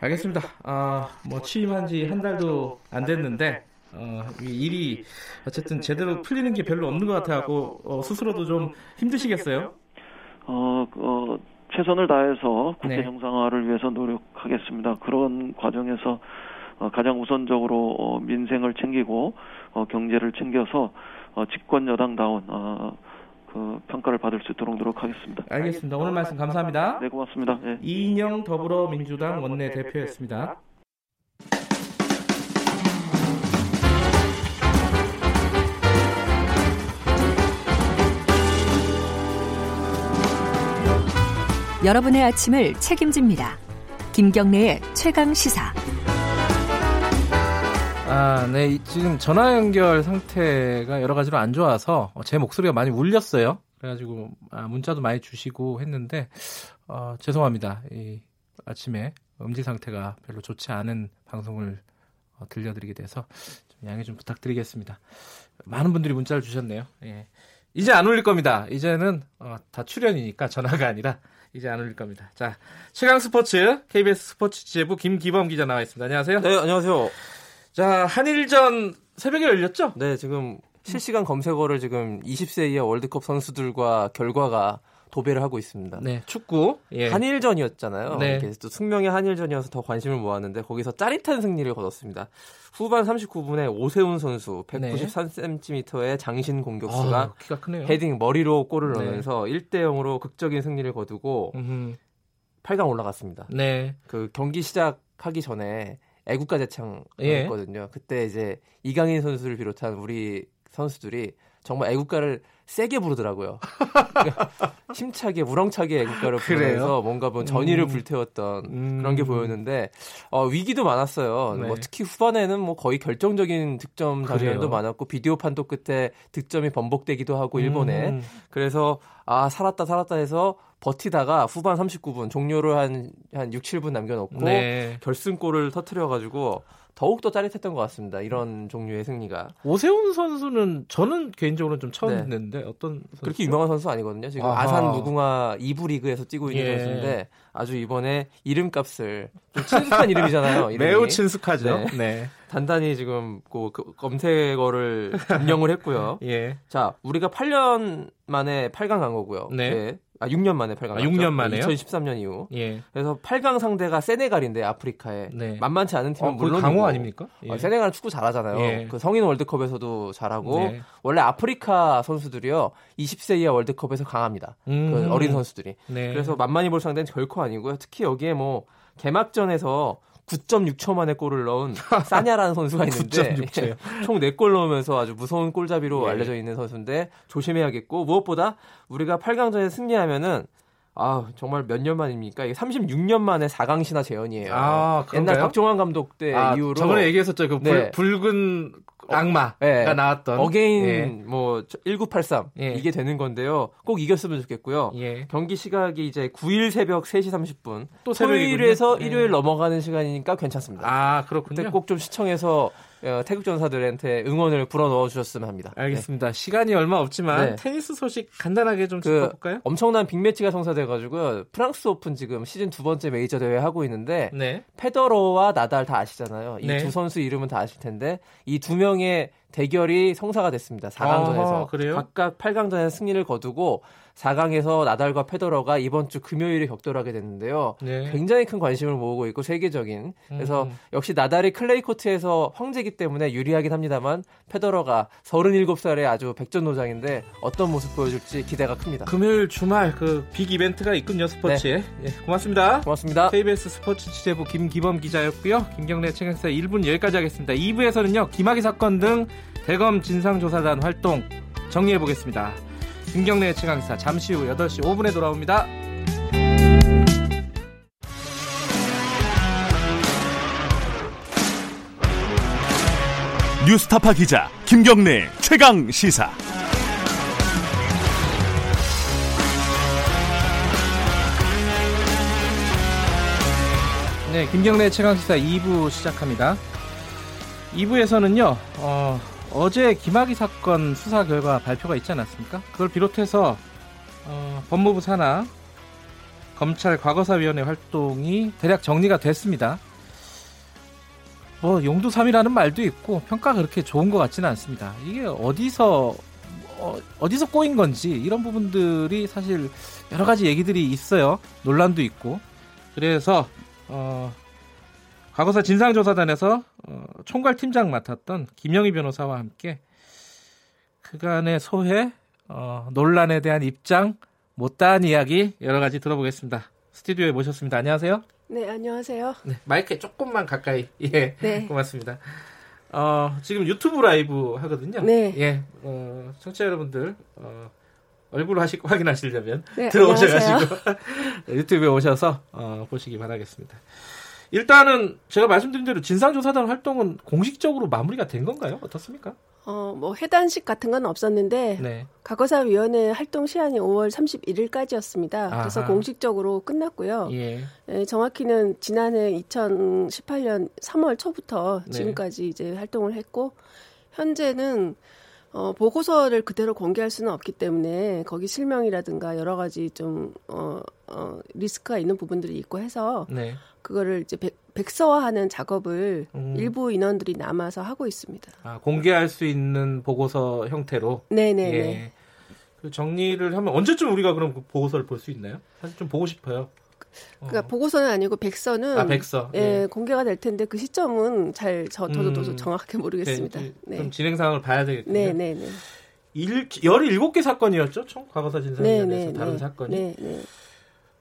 알겠습니다. 아, 뭐 취임한 지 한 달도 안 됐는데 어, 이 일이 어쨌든 제대로 풀리는 게 별로 없는 것 같아갖고 어, 스스로도 좀 힘드시겠어요? 어, 어, 최선을 다해서 국회 네. 정상화를 위해서 노력하겠습니다. 그런 과정에서 어, 가장 우선적으로 어, 민생을 챙기고 어, 경제를 챙겨서 어, 집권 여당다운 어, 그 평가를 받을 수 있도록 노력하겠습니다. 알겠습니다. 오늘 말씀 감사합니다. 네, 고맙습니다. 예. 이인영 더불어민주당 원내 대표였습니다. 여러분의 아침을 책임집니다. 김경래의 최강 시사. 아, 네. 이- 지금 전화 연결 상태가 여러 가지로 안 좋아서 어, 제 목소리가 많이 울렸어요. 그래가지고 아, 문자도 많이 주시고 했는데 어, 죄송합니다. 이 아침에 음질 상태가 별로 좋지 않은 방송을 어, 들려드리게 돼서 좀 양해 좀 부탁드리겠습니다. 많은 분들이 문자를 주셨네요. 예. 이제 안 울릴 겁니다. 이제는 어, 다 출연이니까 전화가 아니라 이제 안 울릴 겁니다. 자, 최강 스포츠 KBS 스포츠 지재부 김기범 기자 나와 있습니다. 안녕하세요. 네, 안녕하세요. 자, 한일전 새벽에 열렸죠? 네, 지금 실시간 검색어를 지금 20세 이하 월드컵 선수들과 결과가 도배를 하고 있습니다. 네, 축구. 예. 한일전이었잖아요. 네. 이게 또 숙명의 한일전이어서 더 관심을 모았는데 거기서 짜릿한 승리를 거뒀습니다. 후반 39분에 오세훈 선수 193cm의 장신 공격수가 아, 키가 크네요. 헤딩 머리로 골을 네. 넣으면서 1대 0으로 극적인 승리를 거두고 음흠. 8강 올라갔습니다. 네. 그 경기 시작하기 전에 애국가 예. 제창했거든요. 그때 이제 이강인 선수를 비롯한 우리 선수들이 정말 애국가를 세게 부르더라고요. 그러니까 힘차게 우렁차게 애국가를? 부르면서 뭔가 뭐 전의를 음. 불태웠던 음. 그런 게 보였는데 어, 위기도 많았어요. 네. 뭐 특히 후반에는 뭐 거의 결정적인 득점 장면도? 많았고 비디오 판독 끝에 득점이 번복되기도 하고 일본에 음. 그래서 아 살았다 살았다 해서 버티다가 후반 39분 종료를 한 한 6, 7분 남겨놓고 네. 결승골을 터트려가지고 더욱더 짜릿했던 것 같습니다. 이런 종류의 승리가 오세훈 선수는 저는 개인적으로 좀 처음 네. 듣는데 어떤 선수? 그렇게 유명한 선수 아니거든요. 지금 아하. 아산 무궁화 2부 리그에서 뛰고 있는 예. 선수인데 아주 이번에 이름값을 좀 친숙한 이름이잖아요. 이름이. 매우 친숙하죠. 네. 네. 단단히 지금 그 검색어를 점령을 했고요. 예. 자, 우리가 8년 만에 8강 간 거고요. 네. 아 6년 만에 8강. 아, 6년 만에요? 2013년 이후. 예. 그래서 8강 상대가 세네갈인데 아프리카에 네. 만만치 않은 팀은 어, 물론 강호 아닙니까? 예. 어, 세네갈은 축구 잘하잖아요. 예. 그 성인 월드컵에서도 잘하고 네. 원래 아프리카 선수들이요 20세 이하 월드컵에서 강합니다. 음. 그 어린 선수들이. 네. 그래서 만만히 볼 상대는 결코 아니고요. 특히 여기에 뭐 개막전에서 9.6초 만에 골을 넣은 사냐라는 선수가 있는데 9.6초 요. 총 4골 넣으면서 아주 무서운 골잡이로 예. 알려져 있는 선수인데 조심해야겠고 무엇보다 우리가 8강전에 승리하면은 아 정말 몇 년 만입니까? 이게 36년 만에 4강 신화 재현이에요. 아? 옛날 박종환 감독 때 아, 이후로 저번에 얘기했었죠. 그 불, 네. 붉은 악마가 네. 나왔던 Again 예. 뭐1983 예. 이게 되는 건데요. 꼭 이겼으면 좋겠고요. 예. 경기 시각이 이제 9일 새벽 3시 30분. 또. 토요일에서 예. 일요일 넘어가는 시간이니까 괜찮습니다. 아, 그렇군요. 꼭 좀 시청해서 어, 태극 전사들한테 응원을 불어 넣어 주셨으면 합니다. 알겠습니다. 시간이 얼마 없지만 네. 테니스 소식 간단하게 좀 그 짚어볼까요? 엄청난 빅매치가 성사돼가지고요. 프랑스 오픈 지금 시즌 두 번째 메이저 대회 하고 있는데 네. 페더러와 나달 다 아시잖아요. 이 네. 두 선수 이름은 다 아실 텐데 이 두 명의 대결이 성사가 됐습니다. 4강전에서 아하, 그래요? 각각 8강전에 승리를 거두고 4강에서 나달과 페더러가 이번 주 금요일에 격돌하게 됐는데요. 네. 굉장히 큰 관심을 모으고 있고 세계적인 그래서 음. 역시 나달이 클레이 코트에서 황제기 때문에 유리하긴 합니다만 페더러가 37살의 아주 백전노장인데 어떤 모습 보여줄지 기대가 큽니다. 금요일 주말 그 big 이벤트가 있군요 스포츠에. 예, 고맙습니다. 고맙습니다. KBS 스포츠 취재부 김기범 기자였고요. 김경래 최강시사 1부는 여기까지 하겠습니다. 2부에서는요 김학의 사건 등 대검 진상조사단 활동 정리해 보겠습니다. 김경래 최강사 잠시 후 8시 5분에 돌아옵니다. 뉴스타파 기자 김경래 최강 시사. 네, 김경래 최강 시사 2부 시작합니다. 2부에서는요, 어, 어제 김학의 사건 수사 결과 발표가 있지 않았습니까? 그걸 비롯해서 어, 법무부 산하 검찰 과거사위원회 활동이 대략 정리가 됐습니다. 뭐 용두삼이라는 말도 있고 평가가 그렇게 좋은 것 같지는 않습니다. 이게 어디서 어, 디서 꼬인 건지 이런 부분들이 사실 여러 가지 얘기들이 있어요. 논란도 있고 그래서 어, 과거사 진상조사단에서 어, 총괄 팀장 맡았던 김영희 변호사와 함께 그간의 소회, 어, 논란에 대한 입장, 못다한 이야기 여러 가지 들어보겠습니다. 스튜디오에 모셨습니다. 안녕하세요. 네, 안녕하세요. 네, 마이크에 조금만 가까이. 예, 네. 고맙습니다. 어, 지금 유튜브 라이브 하거든요. 네. 예, 어, 청취자 여러분들 어, 얼굴 하시, 확인하시려면 네, 들어오셔가지고 유튜브에 오셔서 어, 보시기 바라겠습니다. 일단은 제가 말씀드린 대로 진상조사단 활동은 공식적으로 마무리가 된 건가요? 어떻습니까? 어, 뭐 해단식 같은 건 없었는데 네. 과거사위원회 활동 시한이 5월 31일까지였습니다. 그래서 아하. 공식적으로 끝났고요. 예. 예, 정확히는 지난해 2018년 3월 초부터 네. 지금까지 이제 활동을 했고 현재는 어, 보고서를 그대로 공개할 수는 없기 때문에 거기 실명이라든가 여러 가지 좀 어, 어, 리스크가 있는 부분들이 있고 해서 네. 그거를 이제 백, 백서화하는 작업을 음. 일부 인원들이 남아서 하고 있습니다. 아, 공개할 수 있는 보고서 형태로. 네네네. 예. 그 정리를 하면 언제쯤 우리가 그럼 그 보고서를 볼 수 있나요? 사실 좀 보고 싶어요. 그러니까 보고서는 아니고 백서는 아, 백서. 예, 예. 공개가 될 텐데 그 시점은 잘 저, 저도 음. 정확하게 모르겠습니다. 네, 네. 그럼 진행 상황을 봐야 되겠군요. 네, 네, 네. 일, 17개 사건이었죠? 총 과거사 네, 진상위원회에서 네, 다룬 네. 사건이. 네, 네.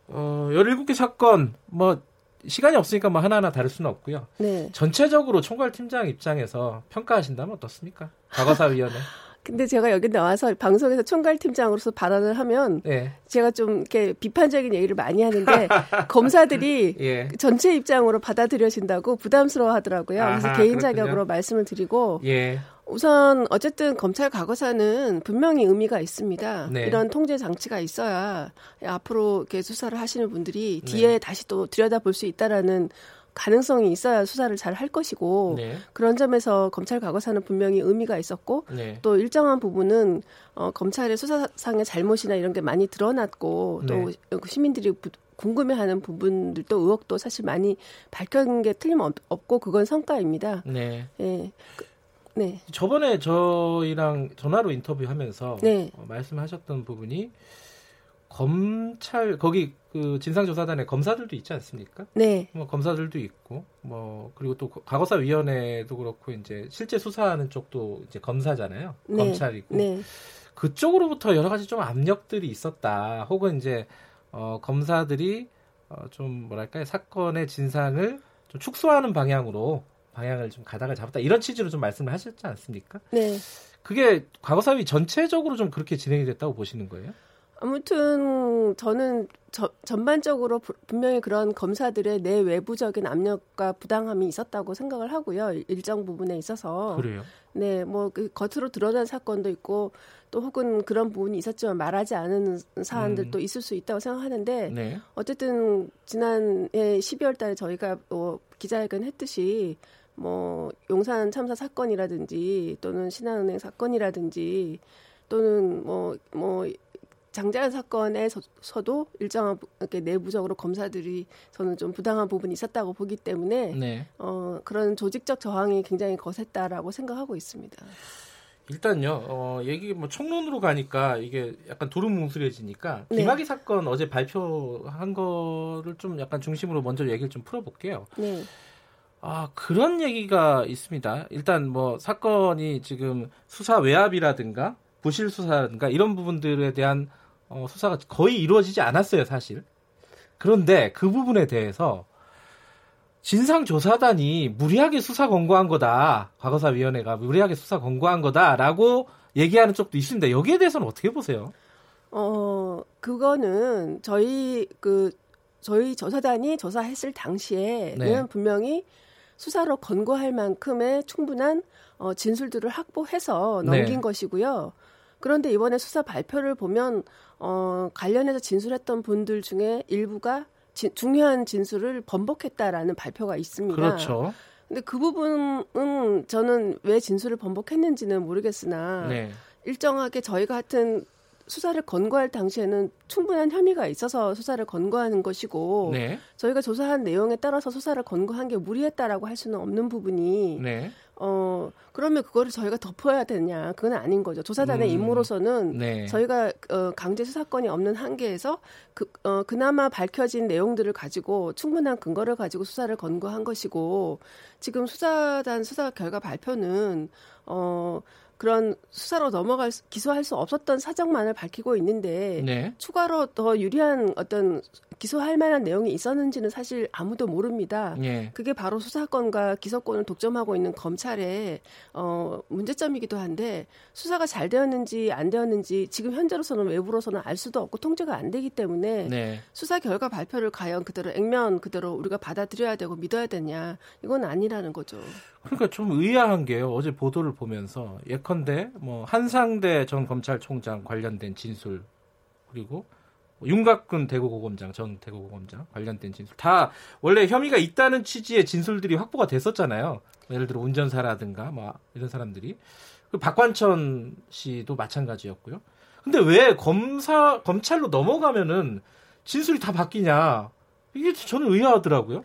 어, 17개 사건 뭐 시간이 없으니까 뭐 하나하나 다룰 수는 없고요. 네. 전체적으로 총괄 팀장 입장에서 평가하신다면 어떻습니까? 과거사 위원회. 근데 제가 여기 나와서 방송에서 총괄팀장으로서 발언을 하면 네. 제가 좀 이렇게 비판적인 얘기를 많이 하는데 검사들이 예. 전체 입장으로 받아들여진다고 부담스러워 하더라고요. 그래서 아하, 개인 그렇군요. 자격으로 말씀을 드리고 예. 우선 어쨌든 검찰 과거사는 분명히 의미가 있습니다. 네. 이런 통제 장치가 있어야 앞으로 이렇게 수사를 하시는 분들이 네. 뒤에 다시 또 들여다볼 수 있다라는 가능성이 있어야 수사를 잘 할 것이고 네. 그런 점에서 검찰 과거사는 분명히 의미가 있었고 네. 또 일정한 부분은 어, 검찰의 수사상의 잘못이나 이런 게 많이 드러났고 네. 또 시민들이 부- 궁금해하는 부분들도 의혹도 사실 많이 밝혀진 게 틀림없고 그건 성과입니다. 네. 예. 그- 네. 저번에 저희랑 전화로 인터뷰하면서 네. 어, 말씀하셨던 부분이 검찰 거기 그 진상조사단에 검사들도 있지 않습니까? 네. 뭐 검사들도 있고 뭐 그리고 또 과거사 위원회도 그렇고 이제 실제 수사하는 쪽도 이제 검사잖아요. 네. 검찰이고 네. 그쪽으로부터 여러 가지 좀 압력들이 있었다. 혹은 이제 어, 검사들이 어, 좀 뭐랄까요 사건의 진상을 좀 축소하는 방향으로 방향을 좀 가닥을 잡았다 이런 취지로 좀 말씀을 하셨지 않습니까? 네. 그게 과거사위 전체적으로 좀 그렇게 진행이 됐다고 보시는 거예요? 아무튼 저는 저, 전반적으로 부, 분명히 그런 검사들의 내 외부적인 압력과 부당함이 있었다고 생각을 하고요. 일정 부분에 있어서. 그래요. 네, 뭐 그 겉으로 드러난 사건도 있고 또 혹은 그런 부분이 있었지만 말하지 않은 사안들도 음. 있을 수 있다고 생각하는데 네. 어쨌든 지난해 12월 달에 저희가 뭐 기자회견 했듯이 뭐 용산 참사 사건이라든지 또는 신한은행 사건이라든지 또는 뭐뭐 뭐 장자연 사건에서도 일정한 이렇게 내부적으로 검사들이 저는 좀 부당한 부분이 있었다고 보기 때문에 네. 어, 그런 조직적 저항이 굉장히 거셌다라고 생각하고 있습니다. 일단요, 어, 얘기 뭐 총론으로 가니까 이게 약간 두루뭉술해지니까 네. 김학의 사건 어제 발표한 거를 좀 약간 중심으로 먼저 얘기를 좀 풀어볼게요. 네. 아, 그런 얘기가 있습니다. 일단 뭐 사건이 지금 수사 외압이라든가 부실 수사라든가 이런 부분들에 대한 어, 수사가 거의 이루어지지 않았어요, 사실. 그런데 그 부분에 대해서 진상조사단이 무리하게 수사 권고한 거다. 과거사위원회가 무리하게 수사 권고한 거다라고 얘기하는 쪽도 있습니다. 여기에 대해서는 어떻게 보세요? 어, 그거는 저희 그 저희 조사단이 조사했을 당시에는 네. 분명히 수사로 권고할 만큼의 충분한 어, 진술들을 확보해서 넘긴 네. 것이고요. 그런데 이번에 수사 발표를 보면 어, 관련해서 진술했던 분들 중에 일부가 지, 중요한 진술을 번복했다라는 발표가 있습니다. 그렇죠. 근데 그 부분은 저는 왜 진술을 번복했는지는 모르겠으나 네. 일정하게 저희가 하여튼 수사를 권고할 당시에는 충분한 혐의가 있어서 수사를 권고하는 것이고 네. 저희가 조사한 내용에 따라서 수사를 권고한 게 무리했다라고 할 수는 없는 부분이 네. 어 그러면 그거를 저희가 덮어야 되냐 그건 아닌 거죠 조사단의 음, 임무로서는 네. 저희가 어, 강제 수사권이 없는 한계에서 그 어, 그나마 밝혀진 내용들을 가지고 충분한 근거를 가지고 수사를 권고한 것이고 지금 수사단 수사 결과 발표는 어 그런 수사로 넘어갈 수, 기소할 수 없었던 사정만을 밝히고 있는데 네. 추가로 더 유리한 어떤 기소할 만한 내용이 있었는지는 사실 아무도 모릅니다. 네. 그게 바로 수사권과 기소권을 독점하고 있는 검찰의 어, 문제점이기도 한데 수사가 잘 되었는지 안 되었는지 지금 현재로서는 외부로서는 알 수도 없고 통제가 안 되기 때문에 네. 수사 결과 발표를 과연 그대로 액면 그대로 우리가 받아들여야 되고 믿어야 되냐 이건 아니라는 거죠. 그러니까 좀 의아한 게요. 어제 보도를 보면서 예컨대 뭐 한상대 전 검찰총장 관련된 진술 그리고 윤곽근 대구고검장 전 대구고검장 관련된 진술 다 원래 혐의가 있다는 취지의 진술들이 확보가 됐었잖아요. 예를 들어 운전사라든가 뭐 이런 사람들이 그 박관천 씨도 마찬가지였고요. 근데 왜 검사 검찰로 넘어가면은 진술이 다 바뀌냐 이게 저는 의아하더라고요.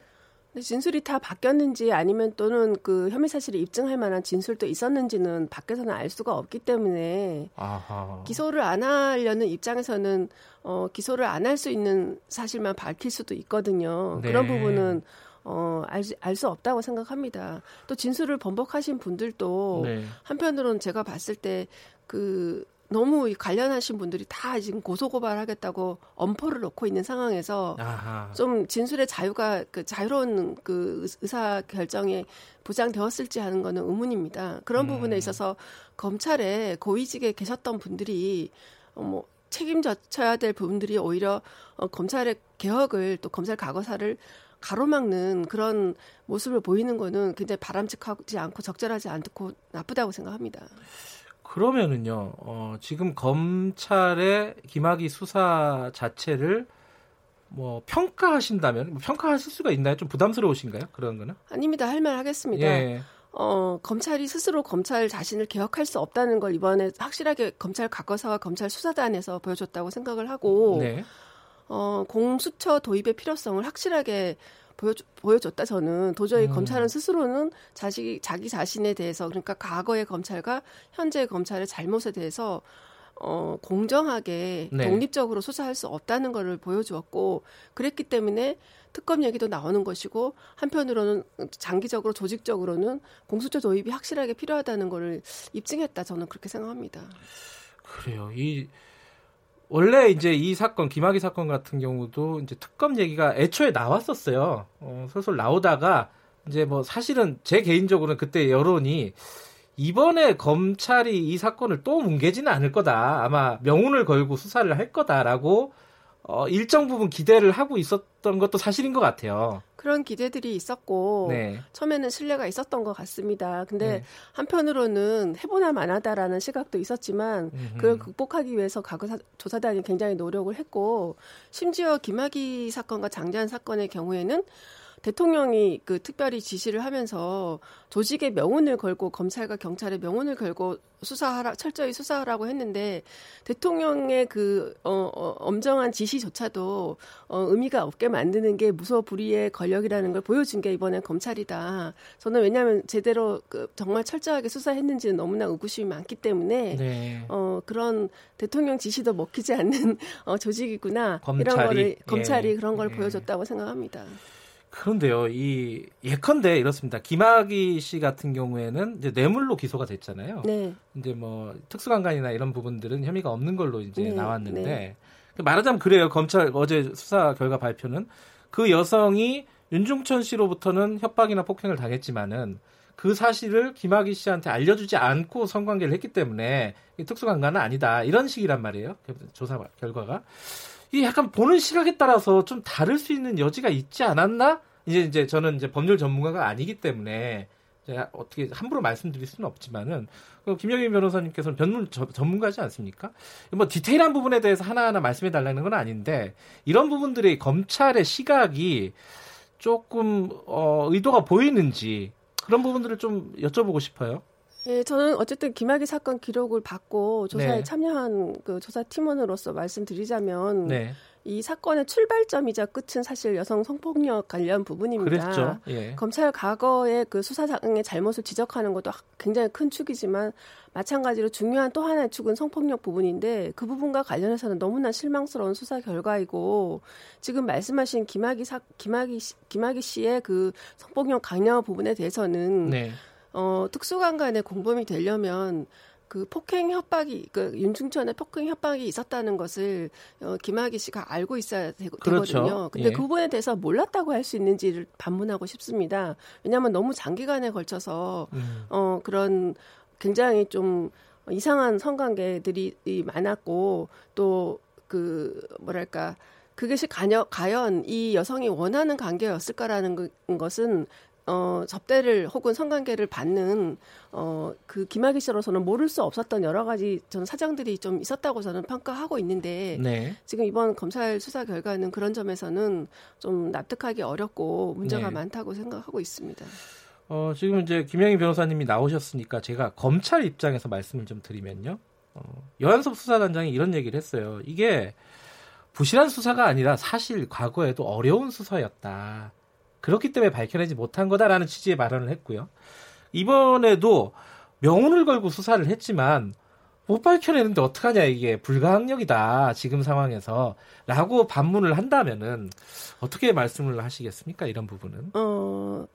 진술이 다 바뀌었는지 아니면 또는 그 혐의 사실을 입증할 만한 진술도 있었는지는 밖에서는 알 수가 없기 때문에 아하. 기소를 안 하려는 입장에서는 어, 기소를 안 할 수 있는 사실만 밝힐 수도 있거든요. 네. 그런 부분은 어, 알수 없다고 생각합니다. 또 진술을 번복하신 분들도 네. 한편으로는 제가 봤을 때 그 너무 관련하신 분들이 다 지금 고소고발하겠다고 엄포를 놓고 있는 상황에서 아하. 좀 진술의 자유가 그 자유로운 그 의사 결정에 보장되었을지 하는 거는 의문입니다. 그런 음. 부분에 있어서 검찰에 고위직에 계셨던 분들이 어뭐 책임져야 될 부분들이 오히려 어, 검찰의 개혁을 또 검찰 과거사를 가로막는 그런 모습을 보이는 거는 굉장히 바람직하지 않고 적절하지 않고 나쁘다고 생각합니다. 그러면은요, 어, 지금 검찰의 김학의 수사 자체를 뭐 평가하신다면 뭐 평가하실 수가 있나요? 좀 부담스러우신가요? 그런 거는? 아닙니다. 할 말 하겠습니다. 예. 어, 검찰이 스스로 검찰 자신을 개혁할 수 없다는 걸 이번에 확실하게 검찰 과거사와 검찰 수사단에서 보여줬다고 생각을 하고 네. 어, 공수처 도입의 필요성을 확실하게 보여줘, 보여줬 다 저는 도저히 음. 검찰은 스스로는 자식 자기 자신에 대해서 그러니까 과거의 검찰과 현재의 검찰의 잘못에 대해서 어, 공정하게 네. 독립적으로 수사할 수 없다는 것을 보여주었고 그랬기 때문에 특검 얘기도 나오는 것이고 한편으로는 장기적으로 조직적으로는 공수처 도입이 확실하게 필요하다는 것을 입증했다 저는 그렇게 생각합니다. 그래요. 이 원래 이제 이 사건 김학의 사건 같은 경우도 이제 특검 얘기가 애초에 나왔었어요. 어, 솔솔 나오다가 이제 뭐 사실은 제 개인적으로는 그때 여론이 이번에 검찰이 이 사건을 또 뭉개지는 않을 거다. 아마 명운을 걸고 수사를 할 거다라고 어, 일정 부분 기대를 하고 있었던 것도 사실인 것 같아요. 그런 기대들이 있었고 네. 처음에는 신뢰가 있었던 것 같습니다. 근데 네. 한편으로는 해보나 마나다라는 시각도 있었지만 음흠. 그걸 극복하기 위해서 과거 사- 조사단이 굉장히 노력을 했고 심지어 김학의 사건과 장재환 사건의 경우에는 대통령이 그 특별히 지시를 하면서 조직의 명운을 걸고 검찰과 경찰의 명운을 걸고 수사하라 철저히 수사하라고 했는데 대통령의 그 어, 어, 엄정한 지시조차도 어, 의미가 없게 만드는 게 무소 불위의 권력이라는 걸 보여준 게 이번에 검찰이다. 저는 왜냐하면 제대로 그 정말 철저하게 수사했는지는 너무나 의구심이 많기 때문에 네. 어, 그런 대통령 지시도 먹히지 않는 어, 조직이구나. 이런 검찰이, 거를 검찰이 예. 그런 걸 예. 보여줬다고 생각합니다. 그런데요, 이 예컨대 이렇습니다. 김학의 씨 같은 경우에는 이제 뇌물로 기소가 됐잖아요. 네. 이제 뭐 특수강간이나 이런 부분들은 혐의가 없는 걸로 이제 네, 나왔는데 네. 말하자면 그래요. 검찰 어제 수사 결과 발표는 그 여성이 윤중천 씨로부터는 협박이나 폭행을 당했지만은 그 사실을 김학의 씨한테 알려주지 않고 성관계를 했기 때문에 이 특수강간은 아니다 이런 식이란 말이에요. 조사 결과가 이게 약간 보는 시각에 따라서 좀 다를 수 있는 여지가 있지 않았나? 이제 이제 저는 이제 법률 전문가가 아니기 때문에 제가 어떻게 함부로 말씀드릴 수는 없지만은 그 김영민 변호사님께서는 변론 저- 전문가지 않습니까? 뭐 디테일한 부분에 대해서 하나하나 말씀해 달라는 건 아닌데 이런 부분들이 검찰의 시각이 조금 어, 의도가 보이는지 그런 부분들을 좀 여쭤보고 싶어요. 예, 저는 어쨌든 김학의 사건 기록을 받고 조사에 네. 참여한 그 조사 팀원으로서 말씀드리자면 네, 이 사건의 출발점이자 끝은 사실 여성 성폭력 관련 부분입니다. 예. 검찰 과거의 그 수사상의 잘못을 지적하는 것도 굉장히 큰 축이지만 마찬가지로 중요한 또 하나의 축은 성폭력 부분인데 그 부분과 관련해서는 너무나 실망스러운 수사 결과이고 지금 말씀하신 김학의 사, 김학의 씨, 김학의 씨의 그 성폭력 강요 부분에 대해서는 네. 어, 특수강간에 공범이 되려면 그 폭행 협박이 그 윤중천의 폭행 협박이 있었다는 것을 어, 김학의 씨가 알고 있어야 되, 그렇죠. 거든요 근데 예. 그 부분에 대해서 몰랐다고 할 수 있는지를 반문하고 싶습니다. 왜냐하면 너무 장기간에 걸쳐서 음. 어, 그런 굉장히 좀 이상한 성관계들이 이 많았고 또 그 뭐랄까 그것이 가녀, 과연 이 여성이 원하는 관계였을까라는 그- 것은 어, 접대를 혹은 성관계를 받는 어, 그 김학의 씨로서는 모를 수 없었던 여러 가지 저는 사정들이 좀 있었다고 저는 평가하고 있는데 네. 지금 이번 검찰 수사 결과는 그런 점에서는 좀 납득하기 어렵고 문제가 네. 많다고 생각하고 있습니다. 어, 지금 이제 김영희 변호사님이 나오셨으니까 제가 검찰 입장에서 말씀을 좀 드리면요. 어, 여한섭 수사단장이 이런 얘기를 했어요. 이게 부실한 수사가 아니라 사실 과거에도 어려운 수사였다. 그렇기 때문에 밝혀내지 못한 거다라는 취지의 발언을 했고요. 이번에도 명운을 걸고 수사를 했지만 못 밝혀내는데 어떡하냐 이게 불가항력이다 지금 상황에서 라고 반문을 한다면은 어떻게 말씀을 하시겠습니까 이런 부분은 어,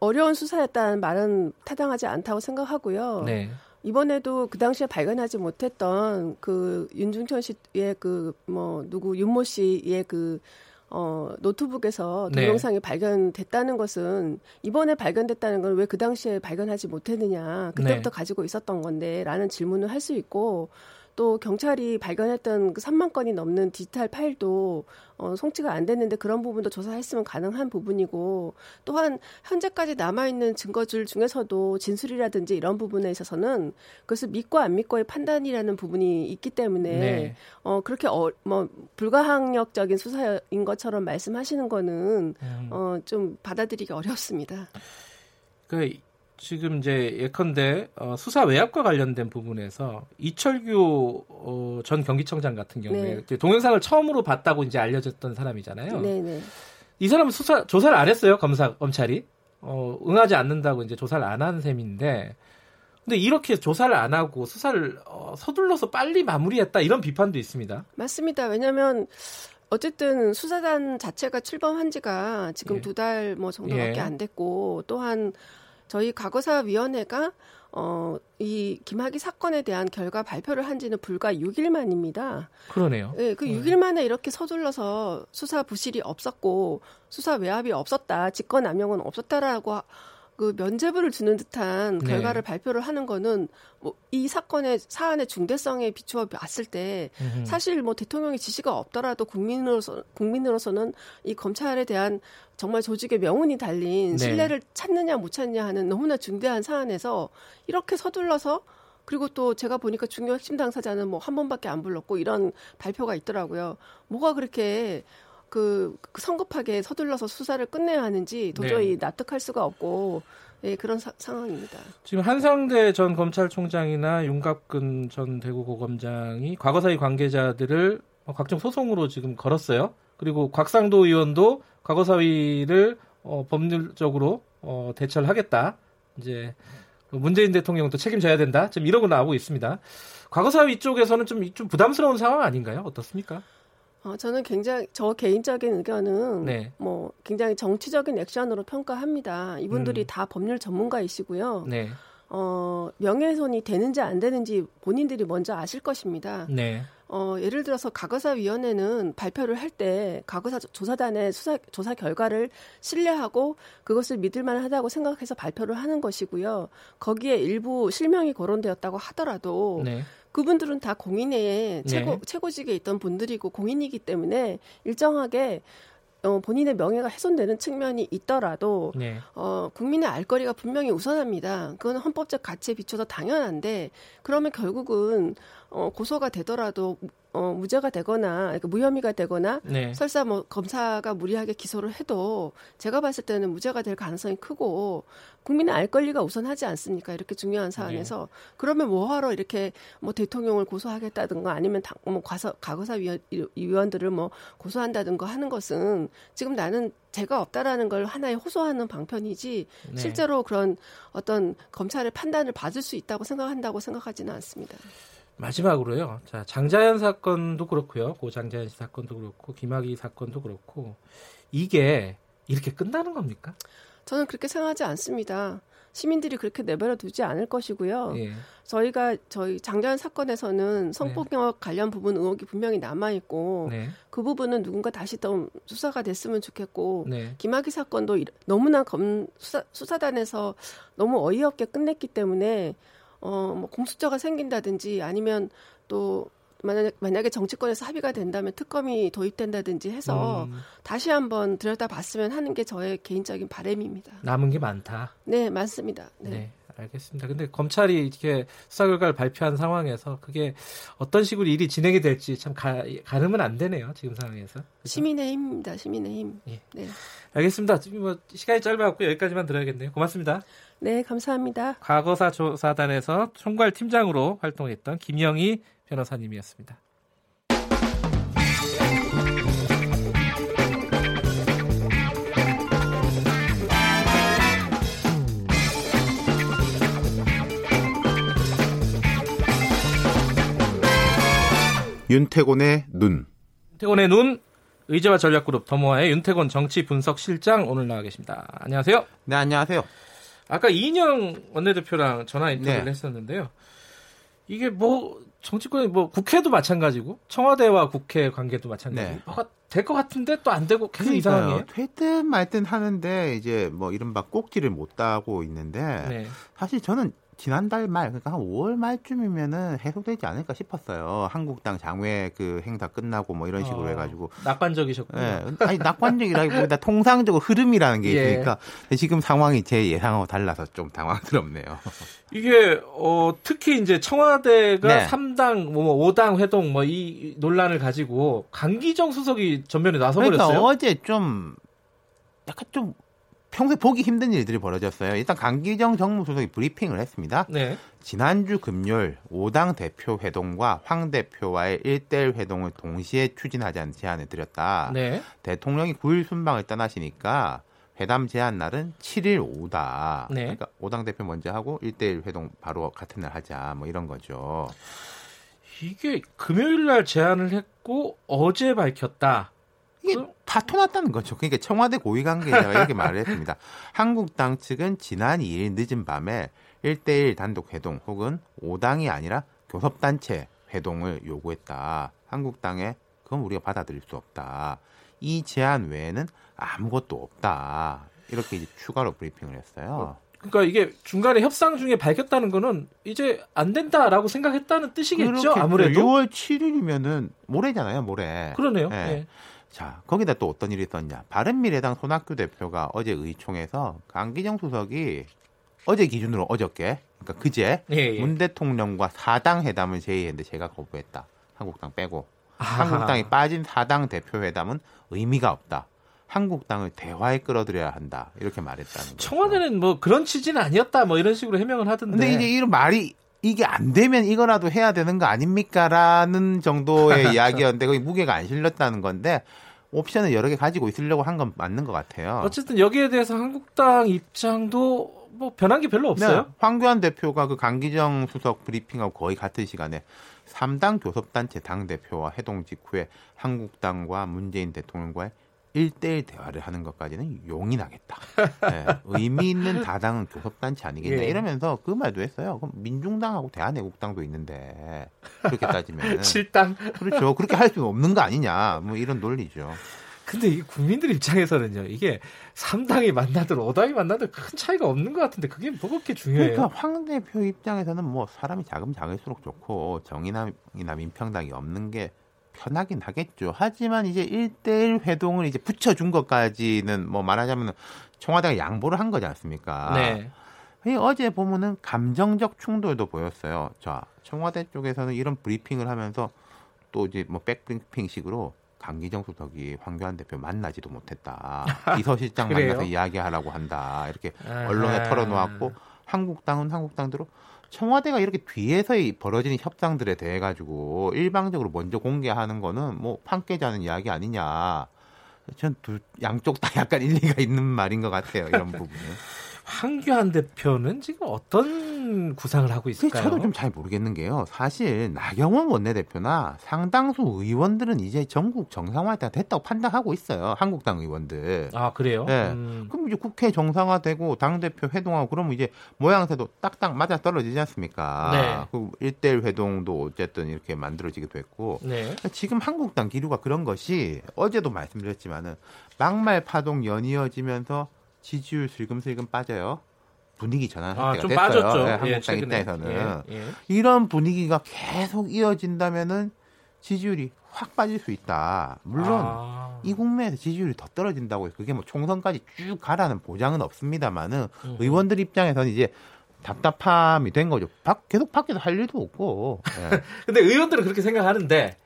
어려운 수사였다는 말은 타당하지 않다고 생각하고요. 네. 이번에도 그 당시에 발견하지 못했던 그 윤중천 씨의 그 뭐 누구 윤모 씨의 그 어, 노트북에서 네. 동영상이 발견됐다는 것은 이번에 발견됐다는 건 왜 그 당시에 발견하지 못했느냐 그때부터 네. 가지고 있었던 건데라는 질문을 할 수 있고 또 경찰이 발견했던 그 3만 건이 넘는 디지털 파일도 어, 송치가 안 됐는데 그런 부분도 조사했으면 가능한 부분이고 또한 현재까지 남아 있는 증거줄 중에서도 진술이라든지 이런 부분에 있어서는 그것을 믿고 안 믿고의 판단이라는 부분이 있기 때문에 네. 어 그렇게 어, 뭐 불가항력적인 수사인 것처럼 말씀하시는 거는 음. 어 좀 받아들이기 어렵습니다. 그 지금 이제 예컨대 어, 수사 외압과 관련된 부분에서 이철규 어, 전 경기청장 같은 경우에 네. 동영상을 처음으로 봤다고 이제 알려졌던 사람이잖아요. 네 네. 이 사람은 수사 조사를 안 했어요 검사 검찰이 어, 응하지 않는다고 이제 조사를 안 한 셈인데 근데 이렇게 조사를 안 하고 수사를 어, 서둘러서 빨리 마무리했다 이런 비판도 있습니다. 맞습니다. 왜냐하면 어쨌든 수사단 자체가 출범한 지가 지금 예. 두달 뭐 정도밖에 예. 안 됐고 또한 저희 과거사위원회가 어, 이 김학의 사건에 대한 결과 발표를 한 지는 불과 6일 만입니다. 그러네요. 예, 그 6일 만에 이렇게 서둘러서 수사 부실이 없었고 수사 외압이 없었다, 직권 남용은 없었다라고 하- 그 면죄부를 주는 듯한 네. 결과를 발표를 하는 거는 뭐 이 사건의 사안의 중대성에 비추어 봤을 때 음흠. 사실 뭐 대통령의 지시가 없더라도 국민으로서 국민으로서는 이 검찰에 대한 정말 조직의 명운이 달린 네. 신뢰를 찾느냐 못 찾느냐 하는 너무나 중대한 사안에서 이렇게 서둘러서 그리고 또 제가 보니까 중요 핵심 당사자는 뭐 한 번밖에 안 불렀고 이런 발표가 있더라고요. 뭐가 그렇게 그, 그 성급하게 서둘러서 수사를 끝내야 하는지 도저히 네. 납득할 수가 없고 예, 그런 사- 상황입니다. 지금 한상대 전 검찰총장이나 윤갑근 전 대구고검장이 과거사의 관계자들을 어, 각종 소송으로 지금 걸었어요. 그리고 곽상도 의원도 과거사위를 어, 법률적으로 어, 대처를 하겠다. 이제 문재인 대통령도 책임져야 된다. 지금 이러고 나오고 있습니다. 과거사위 쪽에서는 좀, 좀 부담스러운 상황 아닌가요? 어떻습니까? 어, 저는 굉장히 저 개인적인 의견은 네. 뭐 굉장히 정치적인 액션으로 평가합니다. 이분들이 음. 다 법률 전문가이시고요. 네. 어, 명예훼손이 되는지 안 되는지 본인들이 먼저 아실 것입니다. 네. 어, 예를 들어서 과거사위원회는 발표를 할때 과거사 조사단의 수사 조사 결과를 신뢰하고 그것을 믿을 만하다고 생각해서 발표를 하는 것이고요. 거기에 일부 실명이 거론되었다고 하더라도 네. 그분들은 다 공인의 최고 네. 최고직에 있던 분들이고 공인이기 때문에 일정하게 어, 본인의 명예가 훼손되는 측면이 있더라도 네. 어, 국민의 알 거리가 분명히 우선합니다. 그건 헌법적 가치에 비춰서 당연한데 그러면 결국은 어, 고소가 되더라도 어, 무죄가 되거나 그러니까 무혐의가 되거나 네. 설사 뭐 검사가 무리하게 기소를 해도 제가 봤을 때는 무죄가 될 가능성이 크고 국민의 알 권리가 우선하지 않습니까? 이렇게 중요한 사안에서 그러면 뭐하러 이렇게 뭐 대통령을 고소하겠다든가 아니면 당, 뭐 과서, 과거사 위원, 위원들을 뭐 고소한다든가 하는 것은 지금 나는 죄가 없다라는 걸 하나의 호소하는 방편이지 네. 실제로 그런 어떤 검찰의 판단을 받을 수 있다고 생각한다고 생각하지는 않습니다. 마지막으로요. 자, 장자연 사건도 그렇고요. 고 장자연 씨 사건도 그렇고 김학의 사건도 그렇고 이게 이렇게 끝나는 겁니까? 저는 그렇게 생각하지 않습니다. 시민들이 그렇게 내버려 두지 않을 것이고요. 예. 저희가 저희 장자연 사건에서는 성폭력 관련 부분 의혹이 분명히 남아 있고 네. 그 부분은 누군가 다시 또 수사가 됐으면 좋겠고 네. 김학의 사건도 이- 너무나 검 수사, 수사단에서 너무 어이없게 끝냈기 때문에 어 뭐 공수처가 생긴다든지 아니면 또 만약 만약에 정치권에서 합의가 된다면 특검이 도입된다든지 해서 음, 다시 한번 들여다봤으면 하는 게 저의 개인적인 바람입니다. 남은 게 많다. 네, 맞습니다. 네. 네. 알겠습니다. 근데 검찰이 이렇게 수사 결과를 발표한 상황에서 그게 어떤 식으로 일이 진행이 될지 참 가, 가늠은 안 되네요. 지금 상황에서. 그죠? 시민의 힘입니다. 시민의 힘. 예. 네. 알겠습니다. 지금 뭐 시간이 짧아갖고 여기까지만 들어야겠네요. 고맙습니다. 네, 감사합니다. 과거사 조사단에서 총괄 팀장으로 활동했던 김영희 변호사님이었습니다. 윤태곤의 눈. 윤태곤의 눈 의제와 전략그룹 더모아의 윤태곤 정치 분석 실장 오늘 나와 계십니다. 안녕하세요. 네, 안녕하세요. 아까 이인영 원내대표랑 전화 인터뷰를 네. 했었는데요. 이게 뭐 정치권이 뭐 국회도 마찬가지고 청와대와 국회 관계도 마찬가지고 네. 뭐가 될것 같은데 또 안 되고 계속 이상하네요. 되든 말든 하는데 이제 뭐 이른바 꼭지를 못 따고 있는데 네. 사실 저는 지난달 말 그러니까 한 5월 말쯤이면은 해소되지 않을까 싶었어요. 한국당 장외 그 행사 끝나고 뭐 이런 식으로 어, 해가지고 낙관적이셨군요. 예, 아니 낙관적이라기보다 통상적으로 흐름이라는 게 예. 있으니까 근데 지금 상황이 제 예상하고 달라서 좀 당황스럽네요. 이게 어 특히 이제 청와대가 네. 3당 뭐 5당 회동 뭐 이 논란을 가지고 강기정 수석이 전면에 나서 그러니까 버렸어요. 어제 좀 약간 좀 평소에 보기 힘든 일들이 벌어졌어요. 일단 강기정 정무수석이 브리핑을 했습니다. 네. 지난주 금요일 5당 대표 회동과 황 대표와의 1대1 회동을 동시에 추진하자는 제안을 드렸다. 네. 대통령이 9일 순방을 떠나시니까 회담 제한 날은 7일 오후다. 네. 그러니까 오당 대표 먼저 하고 1대1 회동 바로 같은 날 하자. 뭐 이런 거죠. 이게 금요일 날 제안을 했고 어제 밝혔다. 이게 다 토났다는 거죠. 그러니까 청와대 고위 관계자가 이렇게 말을 했습니다. 한국당 측은 지난 2일 늦은 밤에 1대1 단독 회동 혹은 5당이 아니라 교섭단체 회동을 요구했다. 한국당에 그건 우리가 받아들일 수 없다. 이 제안 외에는 아무것도 없다. 이렇게 이제 추가로 브리핑을 했어요. 그러니까 이게 중간에 협상 중에 밝혔다는 거는 이제 안 된다라고 생각했다는 뜻이겠죠. 아무래도 6월 7일이면은 모레잖아요, 모레. 그러네요. 네. 예. 자, 거기다 또 어떤 일이 있었냐. 바른미래당 손학규 대표가 어제 의총에서 강기정 수석이 어제 기준으로 어저께, 그러니까 그제 예, 예. 문 대통령과 사당 회담을 제의했는데 제가 거부했다. 한국당 빼고. 아하. 한국당이 빠진 사당 대표 회담은 의미가 없다. 한국당을 대화에 끌어들여야 한다. 이렇게 말했다는 거죠. 청와대는 뭐 그런 취지는 아니었다. 뭐 이런 식으로 해명을 하던데. 근데 이제 이런 말이 이게 안 되면 이거라도 해야 되는 거 아닙니까라는 정도의 이야기였는데 거기 무게가 안 실렸다는 건데 옵션을 여러 개 가지고 있으려고 한 건 맞는 것 같아요. 어쨌든 여기에 대해서 한국당 입장도 뭐 변한 게 별로 없어요. 네, 황교안 대표가 그 강기정 수석 브리핑하고 거의 같은 시간에 3당 교섭단체 당대표와 회동 직후에 한국당과 문재인 대통령과의 1대1 대화를 하는 것까지는 용인하겠다. 네, 의미 있는 다당은 교섭단체 아니겠냐 예. 이러면서 그 말도 했어요. 그럼 민중당하고 대한애국당도 있는데 그렇게 따지면 칠당. 그렇죠. 그렇게 할 수는 없는 거 아니냐. 뭐 이런 논리죠. 근데 이 국민들 입장에서는요. 이게 3당이 만나든 5당이 만나든 큰 차이가 없는 것 같은데 그게 뭐 그렇게 중요해요? 그러니까 황 대표 입장에서는 뭐 사람이 작으면 작을수록 좋고 정의남이나 민평당이 없는 게 편하긴 하겠죠. 하지만 이제 1대1 회동을 이제 붙여준 것까지는 뭐 말하자면 청와대가 양보를 한 거지 않습니까? 네. 이 어제 보면은 감정적 충돌도 보였어요. 자, 청와대 쪽에서는 이런 브리핑을 하면서 또 이제 뭐 백브리핑식으로 강기정 수석이 황교안 대표 만나지도 못했다. 비서실장? 만나서 이야기하라고 한다. 이렇게 아하. 언론에 털어놓았고 한국당은 한국당대로 청와대가 이렇게 뒤에서 이 벌어지는 협상들에 대해 가지고 일방적으로 먼저 공개하는 거는 뭐 판깨자는 이야기 아니냐. 전두 양쪽 다 약간 일리가 있는 말인 것 같아요. 이런 부분은. 황교안 대표는 지금 어떤 구상을 하고 있을까요? 저도 좀 잘 모르겠는 게요. 사실 나경원 원내대표나 상당수 의원들은 이제 전국 정상화가 됐다고 판단하고 있어요. 한국당 의원들. 아 그래요? 네. 음. 그럼 이제 국회 정상화되고 당 대표 회동하고 그러면 이제 모양새도 딱딱 맞아 떨어지지 않습니까? 네. 그 1대1 회동도 어쨌든 이렇게 만들어지기도 했고. 네. 지금 한국당 기류가 그런 것이 어제도 말씀드렸지만은 막말 파동 연이어지면서 지지율 슬금슬금 빠져요. 분위기 전환할 아, 때가 좀 됐어요. 빠졌죠. 네, 예, 한국당 최근에. 입장에서는 예, 예. 이런 분위기가 계속 이어진다면은 지지율이 확 빠질 수 있다. 물론 아. 이 국면에서 지지율이 더 떨어진다고 해서 그게 뭐 총선까지 쭉 가라는 보장은 없습니다만은 음. 의원들 입장에서는 이제 답답함이 된 거죠. 밖- 계속 밖에서 할 일도 없고. 예. 근데 의원들은 그렇게 생각하는데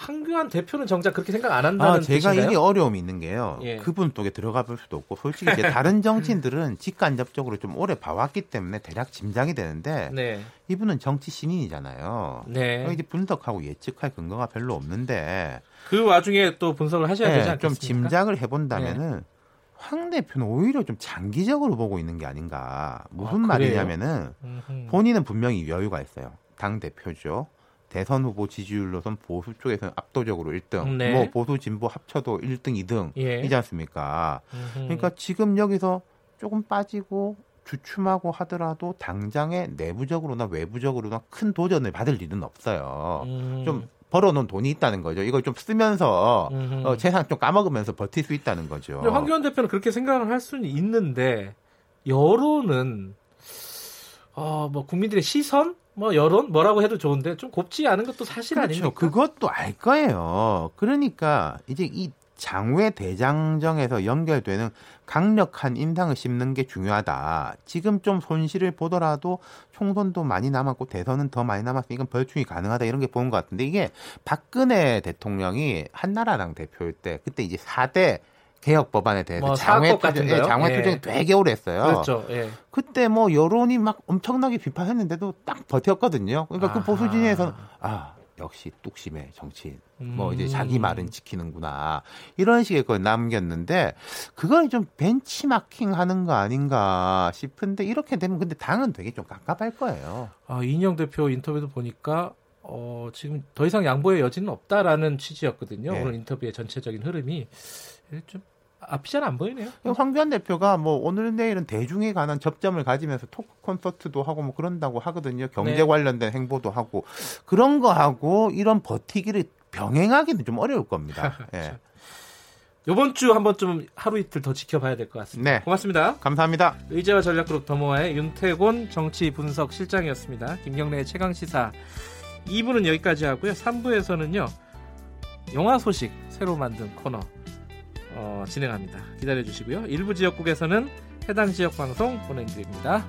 황교안 대표는 정작 그렇게 생각 안 한다는 아, 제가 뜻인가요? 이게 어려움이 있는 게요. 예. 그분 쪽에 들어가 볼 수도 없고, 솔직히 이제 다른 정치인들은 직간접적으로 좀 오래 봐왔기 때문에 대략 짐작이 되는데, 네. 이분은 정치 신인이잖아요. 네. 이제 분석하고 예측할 근거가 별로 없는데, 그 와중에 또 분석을 하셔야 되지 네, 않겠습니까? 좀 짐작을 해본다면은, 황 대표는 오히려 좀 장기적으로 보고 있는 게 아닌가. 무슨 아? 말이냐면은, 음흠. 본인은 분명히 여유가 있어요. 당 대표죠. 대선 후보 지지율로선 보수 쪽에서는 압도적으로 1등, 네. 뭐 보수 진보 합쳐도 1등, 2등 예. 이지 않습니까? 음흠. 그러니까 지금 여기서 조금 빠지고 주춤하고 하더라도 당장에 내부적으로나 외부적으로나 큰 도전을 받을 일은 없어요. 음. 좀 벌어놓은 돈이 있다는 거죠. 이걸 좀 쓰면서 음흠. 어, 재산 좀 까먹으면서 버틸 수 있다는 거죠. 황교안 대표는 그렇게 생각을 할 수는 있는데 여론은 어, 뭐 국민들의 시선, 뭐 여론 뭐라고 해도 좋은데 좀 곱지 않은 것도 사실 그렇죠. 아닙니까? 그것도 알 거예요. 그러니까 이제 이 장외 대장정에서 연결되는 강력한 인상을 씹는 게 중요하다. 지금 좀 손실을 보더라도 총선도 많이 남았고 대선은 더 많이 남았으니까 이건 벌충이 가능하다 이런 게 보는 것 같은데 이게 박근혜 대통령이 한나라당 대표일 때 그때 이제 4대 개혁 법안에 대해서 뭐 장외 투쟁? 예, 장외 예. 투쟁 되게 오래 했어요. 그렇죠. 예. 그때 뭐 여론이 막 엄청나게 비판했는데도 딱 버텼거든요. 그러니까 그 아하. 보수 진영에서는 아 역시 뚝심의 정치인. 뭐 이제 자기 말은 지키는구나 이런 식의 걸 남겼는데 그건 좀 벤치마킹 하는 거 아닌가 싶은데 이렇게 되면 근데 당은 되게 좀 깝깝할 거예요. 아, 이인영 대표 인터뷰도 보니까 어, 지금 더 이상 양보의 여지는 없다라는 취지였거든요. 네. 오늘 인터뷰의 전체적인 흐름이 좀 앞이 잘 안 보이네요. 황교안 대표가 뭐 오늘 내일은 대중에 관한 접점을 가지면서 토크 콘서트도 하고 뭐 그런다고 하거든요. 경제 네. 관련된 행보도 하고 그런 거 하고 이런 버티기를 병행하기는 좀 어려울 겁니다. 예. 이번 주 한번 좀 하루 이틀 더 지켜봐야 될 것 같습니다. 네. 고맙습니다. 감사합니다. 의제와 전략그룹 더모아의 윤태곤 정치 분석 실장이었습니다. 김경래의 최강 시사 2부는 여기까지 하고요. 3부에서는요. 영화 소식 새로 만든 코너 어, 진행합니다. 기다려 주시고요. 일부 지역국에서는 해당 지역 방송 보내드립니다.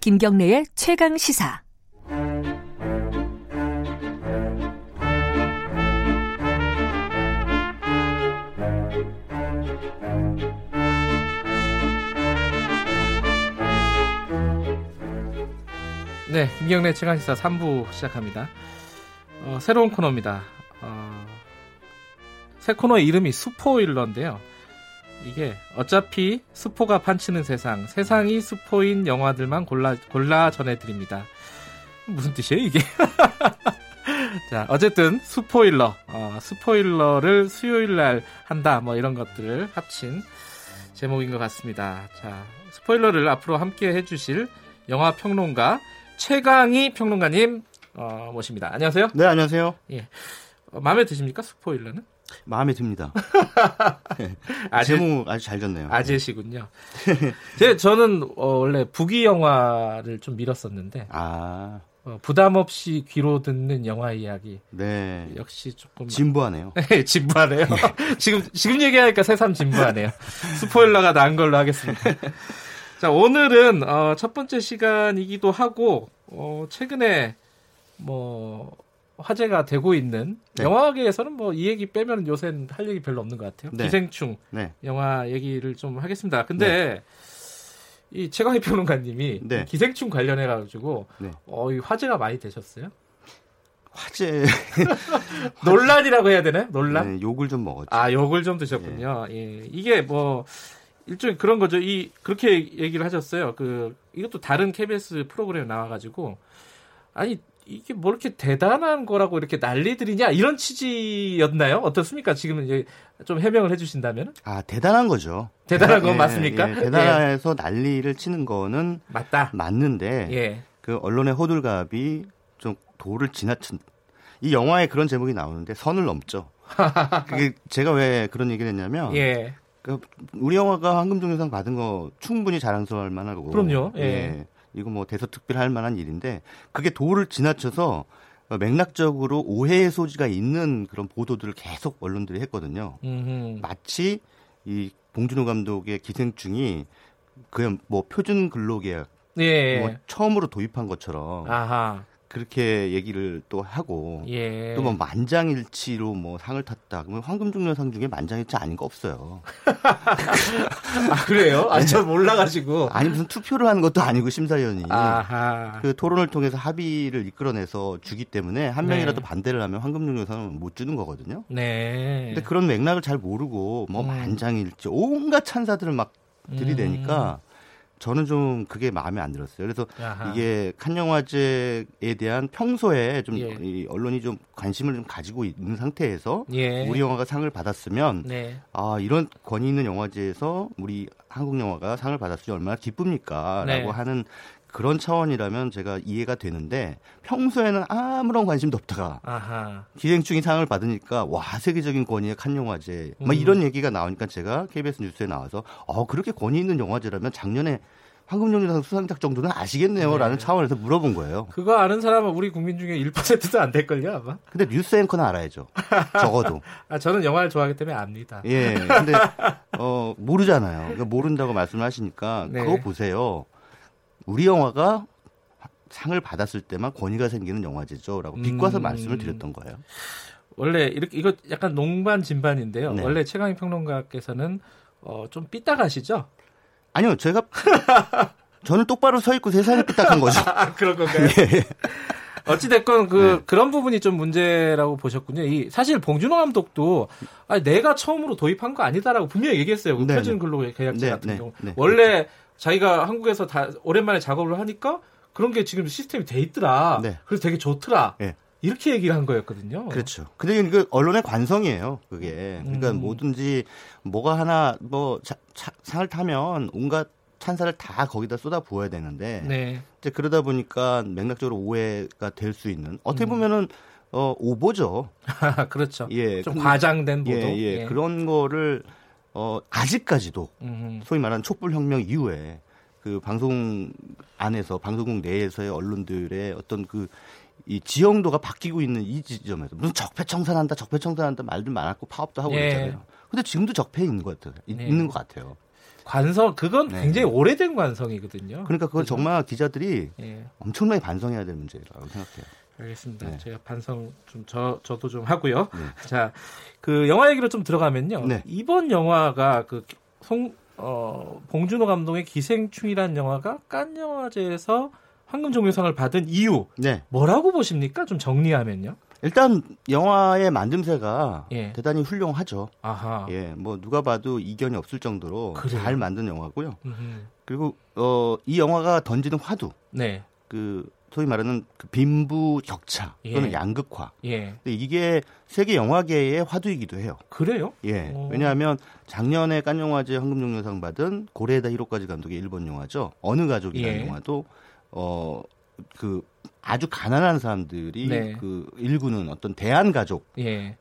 김경래의 최강 시사. 네, 김경래 최강시사 3부 시작합니다. 어, 새로운 코너입니다. 어, 새 코너의 이름이 스포일러인데요. 이게 어차피 스포가 판치는 세상, 세상이 스포인 영화들만 골라 골라 전해드립니다. 무슨 뜻이에요 이게? 자, 어쨌든 스포일러, 어, 스포일러를 수요일 날 한다, 뭐 이런 것들을 합친 제목인 것 같습니다. 자, 스포일러를 앞으로 함께 해주실 영화 평론가 최강희 평론가님 어, 모십니다. 안녕하세요. 네, 안녕하세요. 어, 마음에 드십니까 스포일러는? 마음에 듭니다. 아재, 제목 아주 잘 졌네요. 아재시군요. 제 저는 어, 원래 북이 영화를 좀 밀었었는데 아, 어, 부담 없이 귀로 듣는 영화 이야기 네. 역시 조금 진부하네요. 진부하네요. 지금 지금 얘기하니까 새삼 진부하네요. 스포일러가 난 걸로 하겠습니다. 자 오늘은 어, 첫 번째 시간이기도 하고 어, 최근에 뭐 화제가 되고 있는 네. 영화계에서는 뭐 이 얘기 빼면 요새는 할 얘기 별로 없는 것 같아요. 네. 기생충 네. 영화 얘기를 좀 하겠습니다. 근데 이 최강희 평론가님이 네. 기생충 관련해 가지고 네. 어, 이 화제가 많이 되셨어요? 화제 논란이라고 해야 되나요? 논란? 네, 욕을 좀 먹었죠. 아, 욕을 좀 드셨군요. 예. 이게 뭐 일종의 그런 거죠. 이 그렇게 얘기를 하셨어요. 그 이것도 다른 KBS 프로그램에 나와 가지고 아니 이게 뭐 이렇게 대단한 거라고 이렇게 난리들이냐 이런 취지였나요? 어떻습니까? 지금은 이제 좀 해명을 해주신다면 아, 대단한 거죠. 대단한 건 예, 맞습니까? 예, 대단해서 난리를 치는 거는 맞다. 맞는데 예. 그 언론의 호들갑이 좀 도를 지나친 이 영화에 그런 제목이 나오는데 선을 넘죠. 그게 제가 왜 그런 얘기를 했냐면 예. 그 우리 영화가 황금종려상 받은 거 충분히 자랑스러울 만하고 그럼요. 예. 이거 뭐 대서특필할 만한 일인데 그게 도를 지나쳐서 맥락적으로 오해의 소지가 있는 그런 보도들을 계속 언론들이 했거든요. 음흠. 마치 이 봉준호 감독의 기생충이 그냥 뭐 표준 근로계약 예. 뭐 처음으로 도입한 것처럼 아하. 그렇게 얘기를 또 하고 예. 또뭐 만장일치로 뭐 상을 탔다. 그러면 황금종려상 중에 만장일치 아닌 거 없어요. 아, 그래요? 아, 저 몰라가지고. 아니 무슨 투표를 하는 것도 아니고 심사위원이 아하. 그 토론을 통해서 합의를 이끌어내서 주기 때문에 한 네. 명이라도 반대를 하면 황금종려상은 못 주는 거거든요. 네. 근데 그런 맥락을 잘 모르고 뭐 음. 만장일치 온갖 찬사들을 막 들이대니까 저는 좀 그게 마음에 안 들었어요. 그래서 음. 아하. 이게 칸 영화제에 대한 평소에 좀 예. 이 언론이 좀 관심을 좀 가지고 있는 상태에서 예. 우리 영화가 상을 받았으면 네. 아 이런 권위 있는 영화제에서 우리 한국 영화가 상을 받았으니 얼마나 기쁩니까라고 네. 하는 그런 차원이라면 제가 이해가 되는데 평소에는 아무런 관심도 없다가 아하. 기생충이 상을 받으니까 와 세계적인 권위의 칸 영화제 막 음. 이런 얘기가 나오니까 제가 KBS 뉴스에 나와서 어 그렇게 권위 있는 영화제라면 작년에 황금종려상 수상작 정도는 아시겠네요라는 네. 차원에서 물어본 거예요. 그거 아는 사람은 우리 국민 중에 1%도 안 될 걸요, 아마? 근데 뉴스 앵커는 알아야죠. 적어도. 아, 저는 영화를 좋아하기 때문에 압니다. 예. 근데 어 모르잖아요. 그러니까 모른다고 말씀을 하시니까 네. 그거 보세요. 우리 영화가 상을 받았을 때만 권위가 생기는 영화제죠라고 비꼬아서 음. 말씀을 드렸던 거예요. 원래 이렇게 이거 약간 농반 진반인데요. 네. 원래 최강희 평론가께서는 어, 좀 삐딱하시죠? 아니요, 제가 저는 똑바로 서 있고 세상이 삐딱한 거죠. 아, 그런 건가요? 예. 어찌됐건 그 그런 부분이 좀 문제라고 보셨군요. 이 사실 봉준호 감독도 아 내가 처음으로 도입한 거 아니다라고 분명히 얘기했어요. 그 네, 표준 네. 근로 계약제 네, 같은 네, 경우 네, 원래 자기가 한국에서 다 오랜만에 작업을 하니까 그런 게 지금 시스템이 돼 있더라. 네. 그래서 되게 좋더라. 네. 이렇게 얘기를 한 거였거든요. 그렇죠. 근데 그 언론의 관성이에요. 그게. 그러니까 음. 뭐든지 뭐가 하나 뭐 자- 차- 상을 타면 온갖 찬사를 다 거기다 쏟아 부어야 되는데 네. 이제 그러다 보니까 맥락적으로 오해가 될 수 있는 어떻게 음. 보면은 어 오보죠. 그렇죠. 예. 좀 근데- 과장된 보도. 예, 예. 그런 거를 어 아직까지도 음. 소위 말하는 촛불 혁명 이후에 그 방송 안에서 방송국 내에서의 언론들의 어떤 그 이 지형도가 바뀌고 있는 이 지점에서 무슨 적폐청산한다, 적폐청산한다 말들 많았고 파업도 하고 예. 그랬잖아요. 근데 지금도 적폐 있는 것 같아요. 이- 네. 있는 것 같아요. 관성 그건 네. 굉장히 오래된 관성이거든요. 그러니까 그건 그죠? 정말 기자들이 예. 엄청나게 반성해야 될 문제라고 생각해요. 알겠습니다. 네. 제가 반성 좀 저 저도 좀 하고요. 네. 자, 그 영화 얘기로 좀 들어가면요. 네. 이번 영화가 그 송, 어, 봉준호 감독의 기생충이라는 영화가 깐 영화제에서 황금 종려상을 받은 이유 네. 뭐라고 보십니까? 좀 정리하면요. 일단 영화의 만듦새가 예. 대단히 훌륭하죠. 아하. 예, 뭐 누가 봐도 이견이 없을 정도로 그래요? 잘 만든 영화고요. 음흠. 그리고 어, 이 영화가 던지는 화두, 네. 그 소위 말하는 그 빈부 격차 또는 예. 양극화. 예. 근데 이게 세계 영화계의 화두이기도 해요. 그래요? 예. 오. 왜냐하면 작년에 칸 영화제 황금종려상 받은 고레에다 히로까지 감독의 일본 영화죠. 어느 가족이라는 예. 영화도 어 그 아주 가난한 사람들이 네. 그 일구는 어떤 대한 가족을 예.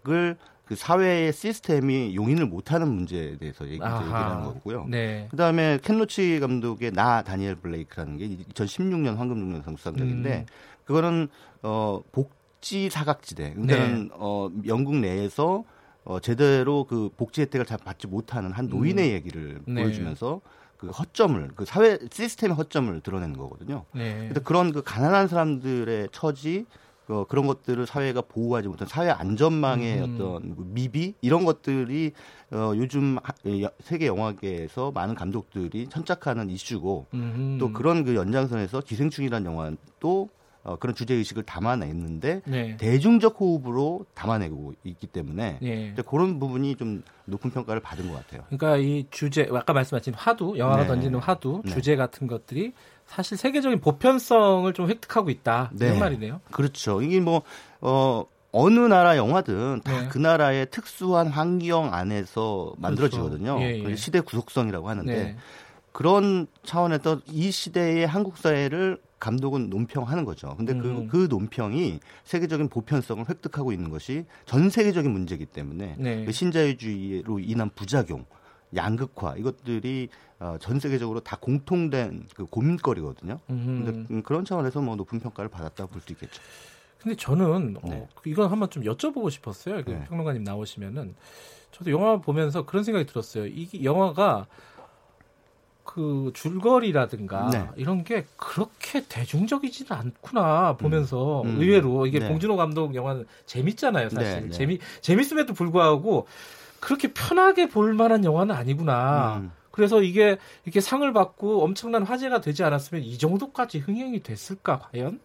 그 사회의 시스템이 용인을 못하는 문제에 대해서 얘기, 아하. 얘기하는 거고요. 네. 그다음에 켄 로치 감독의 나 다니엘 블레이크라는 게 2016년 황금종려상 수상작인데 음. 그거는 어 복지 사각지대. 그러니까는 어 영국 내에서 어 제대로 그 복지 혜택을 잘 받지 못하는 한 노인의 얘기를 네. 보여주면서 그 허점을 그 사회 시스템의 허점을 드러내는 거거든요. 네. 그런 그 가난한 사람들의 처지 어, 그런 것들을 사회가 보호하지 못한 사회 안전망의 음. 어떤 미비 이런 것들이 어, 요즘 하- 여- 세계 영화계에서 많은 감독들이 천착하는 이슈고 음흠. 또 그런 그 연장선에서 기생충이라는 영화도 어, 그런 주제 의식을 담아냈는데 네. 대중적 호흡으로 담아내고 있기 때문에 예. 이제 그런 부분이 좀 높은 평가를 받은 것 같아요. 그러니까 이 주제 아까 말씀하신 화두 영화가 네. 던지는 화두 네. 주제 같은 것들이 사실 세계적인 보편성을 좀 획득하고 있다 이런 네. 말이네요. 그렇죠. 이게 뭐, 어, 어느 나라 영화든 다 네. 그 나라의 특수한 환경 안에서 만들어지거든요. 그렇죠. 예, 예. 그걸 시대 구속성이라고 하는데 네. 그런 차원에서 이 시대의 한국 사회를 감독은 논평하는 거죠. 근데 음. 그, 그 논평이 세계적인 보편성을 획득하고 있는 것이 전 세계적인 문제이기 때문에 네. 그 신자유주의로 인한 부작용, 양극화 이것들이 어, 전 세계적으로 다 공통된 그 고민거리거든요. 근데 음. 음, 그런 차원에서 뭐 높은 평가를 받았다고 볼수 있겠죠. 근데 저는 네. 어, 이건 한번 좀 여쭤보고 싶었어요. 그 네. 평론가님 나오시면은 저도 영화 보면서 그런 생각이 들었어요. 이게 영화가 그 줄거리라든가 네. 이런 게 그렇게 대중적이지는 않구나 보면서 음. 의외로 이게 네. 봉준호 감독 영화는 재밌잖아요 사실 네, 네. 재미 재밌음에도 불구하고 그렇게 편하게 볼 만한 영화는 아니구나 음. 그래서 이게 이렇게 상을 받고 엄청난 화제가 되지 않았으면 이 정도까지 흥행이 됐을까 과연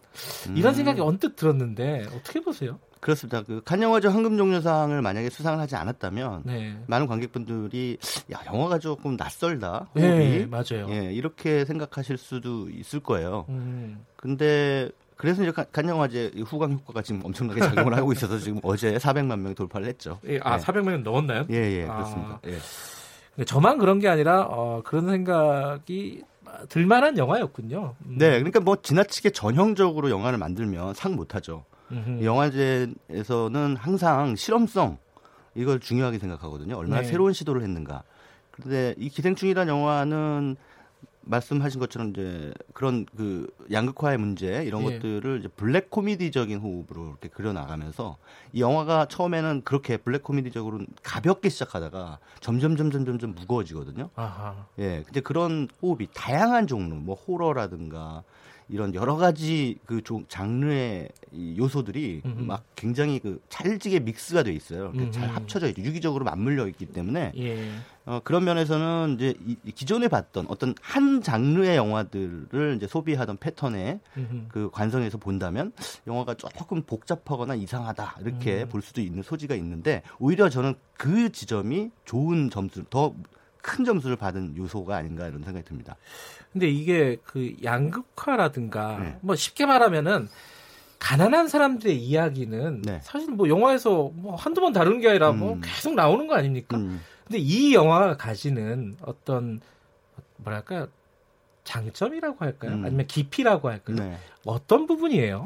이런 음. 생각이 언뜻 들었는데 어떻게 보세요? 그렇습니다. 그 칸영화제 황금종려상을 만약에 수상을 하지 않았다면 네, 많은 관객분들이 야 영화가 조금 낯설다 호흡이 네 맞아요. 예 이렇게 생각하실 수도 있을 거예요. 음, 근데 그래서 이제 이 후광 효과가 지금 엄청나게 작용을 하고 있어서 지금 어제 400만 명이 돌파를 했죠. 예, 아 네. 400명 넘었나요? 예, 예, 아. 그렇습니다. 예. 근데 저만 그런 게 아니라 어, 그런 생각이 들만한 영화였군요. 음. 네, 그러니까 뭐 지나치게 전형적으로 영화를 만들면 상 못하죠. 음흠. 영화제에서는 항상 실험성 이걸 중요하게 생각하거든요. 얼마나 네. 새로운 시도를 했는가. 그런데 이 기생충이라는 영화는 말씀하신 것처럼 이제 그런 그 양극화의 문제 이런 예. 것들을 이제 블랙 코미디적인 호흡으로 이렇게 그려 나가면서 이 영화가 처음에는 그렇게 블랙 코미디적으로 가볍게 시작하다가 점점 점점 점점 무거워지거든요. 아하. 예, 근데 그런 호흡이 다양한 종류, 뭐 호러라든가 이런 여러 가지 그 장르의 요소들이 음흠. 막 굉장히 그 찰지게 믹스가 돼 있어요. 잘 합쳐져 있죠. 유기적으로 맞물려 있기 때문에 예. 어, 그런 면에서는 이제 이, 기존에 봤던 어떤 한 장르의 영화들을 이제 소비하던 패턴의 음흠. 그 관성에서 본다면 영화가 조금 복잡하거나 이상하다 이렇게 음. 볼 수도 있는 소지가 있는데 오히려 저는 그 지점이 좋은 점수 더 큰 점수를 받은 요소가 아닌가 이런 생각이 듭니다. 근데 이게 그 양극화라든가 네. 뭐 쉽게 말하면은 가난한 사람들의 이야기는 네. 사실 뭐 영화에서 뭐 한두 번 다루는 게 아니라 뭐 음. 계속 나오는 거 아닙니까? 음. 근데 이 영화가 가지는 어떤 뭐랄까요? 장점이라고 할까요? 음. 아니면 깊이라고 할까요? 네. 어떤 부분이에요?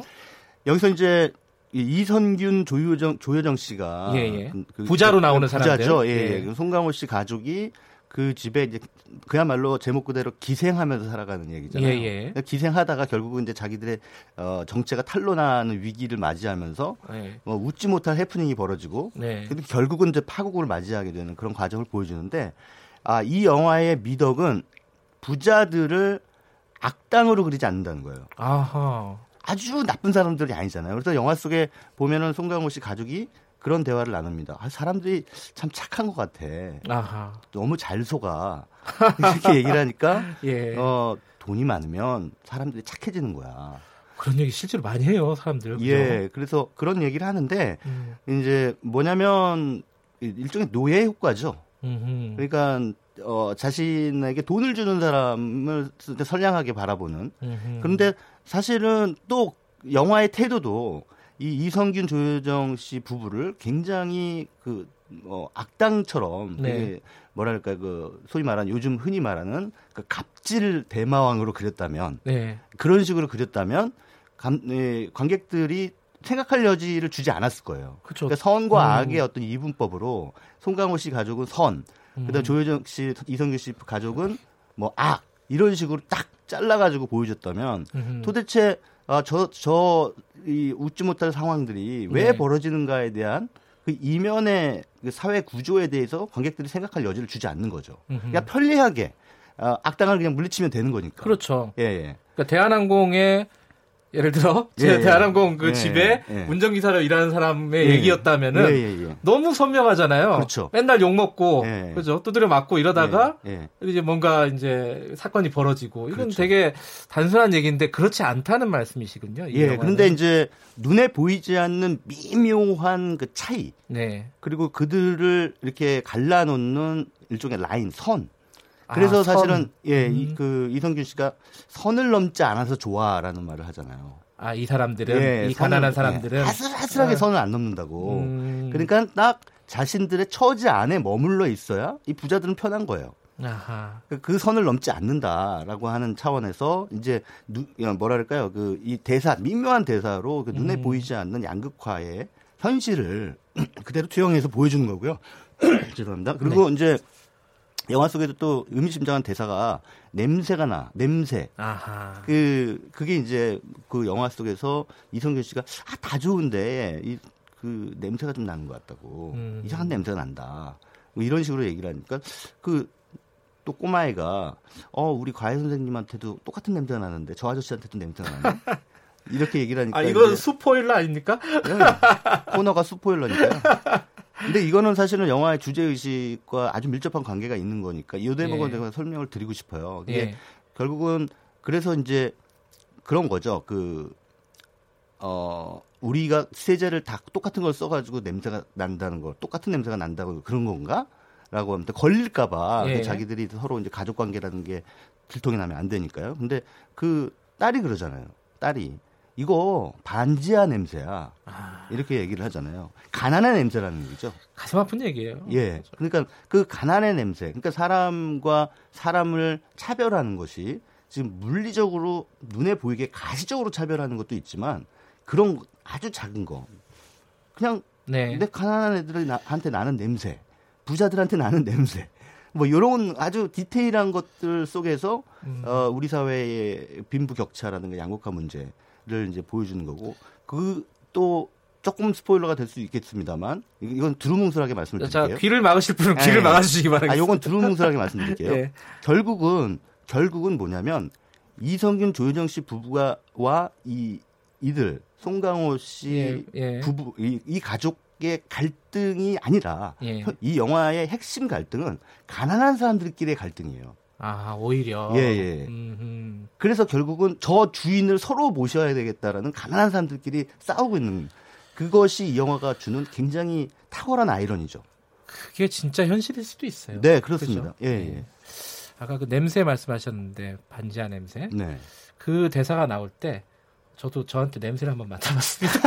여기서 이제 이선균 조효정 조효정 씨가 예, 예. 그, 부자로 나오는 사람들 부자죠. 예, 예. 예. 송강호 씨 가족이 그 집에 이제 그야말로 제목 그대로 기생하면서 살아가는 얘기잖아요. 예, 예. 그러니까 기생하다가 결국은 이제 자기들의 어, 정체가 탄로나는 위기를 맞이하면서 네. 뭐 웃지 못할 해프닝이 벌어지고 네. 근데 결국은 이제 파국을 맞이하게 되는 그런 과정을 보여주는데 아, 이 영화의 미덕은 부자들을 악당으로 그리지 않는다는 거예요. 아하. 아주 나쁜 사람들이 아니잖아요. 그래서 영화 속에 보면은 송강호 씨 가족이 그런 대화를 나눕니다. 아, 사람들이 참 착한 것 같아. 아하. 너무 잘 속아. 이렇게 얘기를 하니까 예. 어, 돈이 많으면 사람들이 착해지는 거야. 그런 얘기 실제로 많이 해요, 사람들. 그죠? 예, 그래서 그런 얘기를 하는데 음. 이제 뭐냐면 일종의 노예 효과죠. 음흠. 그러니까 어, 자신에게 돈을 주는 사람을 선량하게 바라보는. 음흠. 그런데 사실은 또 영화의 태도도 이 이성균 조효정 씨 부부를 굉장히 그 어, 악당처럼 네. 뭐랄까 그 소위 말하는 요즘 흔히 말하는 그 갑질 대마왕으로 그렸다면 네. 그런 식으로 그렸다면 감, 예, 관객들이 생각할 여지를 주지 않았을 거예요. 그쵸. 그러니까 선과 음. 악의 어떤 이분법으로 송강호 씨 가족은 선, 그다음 음. 조효정 씨, 이성균 씨 가족은 뭐 악 이런 식으로 딱 잘라가지고 보여줬다면 음. 도대체 아, 저, 저, 이 웃지 못할 상황들이 왜 네. 벌어지는가에 대한 그 이면의 그 사회 구조에 대해서 관객들이 생각할 여지를 주지 않는 거죠. 그러니까. 그냥 편리하게 어, 악당을 그냥 물리치면 되는 거니까. 그렇죠. 예, 예. 그러니까 대한항공의 예를 들어 제 예, 예, 대한항공 그 예, 집에 예. 운전기사로 일하는 사람의 예, 얘기였다면은 너무 선명하잖아요. 그렇죠. 맨날 욕 먹고 그죠 두드려 맞고 이러다가 이제 뭔가 이제 사건이 벌어지고 이건 그렇죠. 되게 단순한 얘기인데 그렇지 않다는 말씀이시군요. 예. 그런데 이제 눈에 보이지 않는 미묘한 그 차이. 네. 그리고 그들을 이렇게 갈라놓는 일종의 라인 선. 그래서 아, 사실은 예, 음. 이, 그 이성균 씨가 선을 넘지 않아서 좋아라는 말을 하잖아요. 아, 이 사람들은 예, 이 가난한 사람들은 예, 아슬아슬하게 아. 선을 안 넘는다고. 음. 그러니까 딱 자신들의 처지 안에 머물러 있어야 이 부자들은 편한 거예요. 아하. 그, 그 선을 넘지 않는다라고 하는 차원에서 이제 누, 뭐랄까요 그 이 대사 미묘한 대사로 그 눈에 음. 보이지 않는 양극화의 현실을 그대로 투영해서 보여주는 거고요. 죄송합니다. 그리고 네. 이제 영화 속에도 또 의미심장한 대사가 냄새가 나 냄새. 아하. 그 그게 이제 그 영화 속에서 이성균 씨가 아 다 좋은데 이 그 냄새가 좀 나는 것 같다고 음. 이상한 냄새가 난다. 뭐 이런 식으로 얘기를 하니까 그 또 꼬마애가 어 우리 과외 선생님한테도 똑같은 냄새가 나는데 저 아저씨한테도 냄새가 나네. 이렇게 얘기를 하니까 아 이건 스포일러 아닙니까? 네, 코너가 스포일러니까요. 근데 이거는 사실은 영화의 주제 의식과 아주 밀접한 관계가 있는 거니까 이 대목은 예. 제가 설명을 드리고 싶어요. 이게 예. 결국은 그래서 이제 그런 거죠. 그 어, 우리가 세제를 다 똑같은 걸 써가지고 냄새가 난다는 걸, 똑같은 냄새가 난다고 그런 건가? 라고 하면 걸릴까봐 예. 자기들이 서로 이제 가족 관계라는 게 들통이 나면 안 되니까요. 근데 그 딸이 그러잖아요. 딸이. 이거 반지하 냄새야. 아. 이렇게 얘기를 하잖아요. 가난의 냄새라는 얘기죠. 가슴 아픈 얘기예요. 예. 그러니까 그 가난의 냄새. 그러니까 사람과 사람을 차별하는 것이 지금 물리적으로 눈에 보이게 가시적으로 차별하는 것도 있지만 그런 아주 작은 거. 그냥 네. 내 가난한 애들한테 나는 냄새. 부자들한테 나는 냄새. 뭐 이런 아주 디테일한 것들 속에서 음. 어, 우리 사회의 빈부격차라든가 양극화 문제 를 이제 보여주는 거고 그 또 조금 스포일러가 될 수 있겠습니다만 이건 두루뭉술하게 말씀을 드릴게요. 자, 귀를 막으실 분은 네. 귀를 막아주시기 바랍니다. 아, 이건 두루뭉술하게 말씀드릴게요. 네. 결국은 결국은 뭐냐면 이성균 조효정 씨 부부와 이 이들 송강호 씨 예, 예. 부부 이, 이 가족 의 갈등이 아니라 예. 이 영화의 핵심 갈등은 가난한 사람들끼리의 갈등이에요. 아 오히려. 예, 예. 음흠. 그래서 결국은 저 주인을 서로 모셔야 되겠다라는 가난한 사람들끼리 싸우고 있는 그것이 이 영화가 주는 굉장히 탁월한 아이러니죠. 그게 진짜 현실일 수도 있어요. 네, 그렇습니다. 그죠? 예, 예. 아까 그 냄새 말씀하셨는데 반지하 냄새. 네. 그 대사가 나올 때 저도 저한테 냄새를 한번 맡아봤습니다.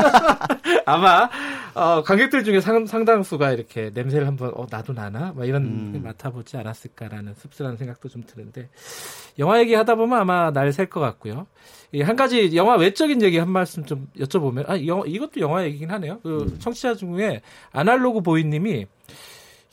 아마 어, 관객들 중에 상, 상당수가 이렇게 냄새를 한번 어, 나도 나나 막 이런 음. 맡아보지 않았을까라는 씁쓸한 생각도 좀 드는데 영화 얘기하다 보면 아마 날 셀 것 같고요. 이 한 가지 영화 외적인 얘기 한 말씀 좀 여쭤보면 아 영, 이것도 영화 얘기긴 하네요. 그 음. 청취자 중에 아날로그 보이님이 이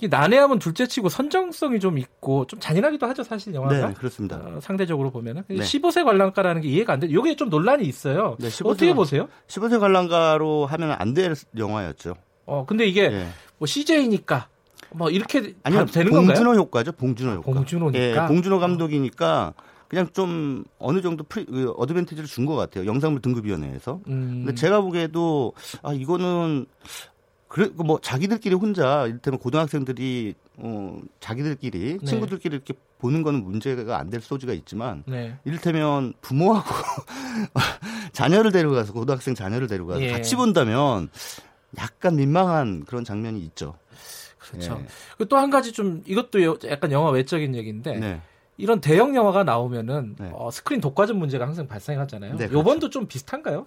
난해함은 둘째치고 선정성이 좀 있고 좀 잔인하기도 하죠 사실 영화가 네, 그렇습니다. 어, 상대적으로 보면은 네. 15세 관람가라는 게 이해가 안 돼. 요게 좀 논란이 있어요. 네, 15세 어떻게 보세요? 15세 관람가로 하면 안 될 영화였죠. 어 근데 이게 예. 뭐 CJ니까 뭐 이렇게 봐도 되는 봉준호 건가요? 효과죠. 봉준호 효과. 봉준호니까. 예, 봉준호 감독이니까 그냥 좀 어느 정도 프리, 그 어드밴티지를 준 것 같아요. 영상물 등급위원회에서. 음, 근데 제가 보기에도 아 이거는 그래 뭐 자기들끼리 혼자 이를테면 고등학생들이 어 자기들끼리 네. 친구들끼리 이렇게 보는 거는 문제가 안 될 소지가 있지만 네. 이를테면 부모하고 자녀를 데려가서 고등학생 자녀를 데려가서 예. 같이 본다면 약간 민망한 그런 장면이 있죠. 그렇죠. 예. 또한 가지 좀 이것도 여- 약간 영화 외적인 얘기인데 네. 이런 대형 영화가 나오면은 네. 어, 스크린 독과점 문제가 항상 발생하잖아요. 네, 그렇죠. 요번도 좀 비슷한가요?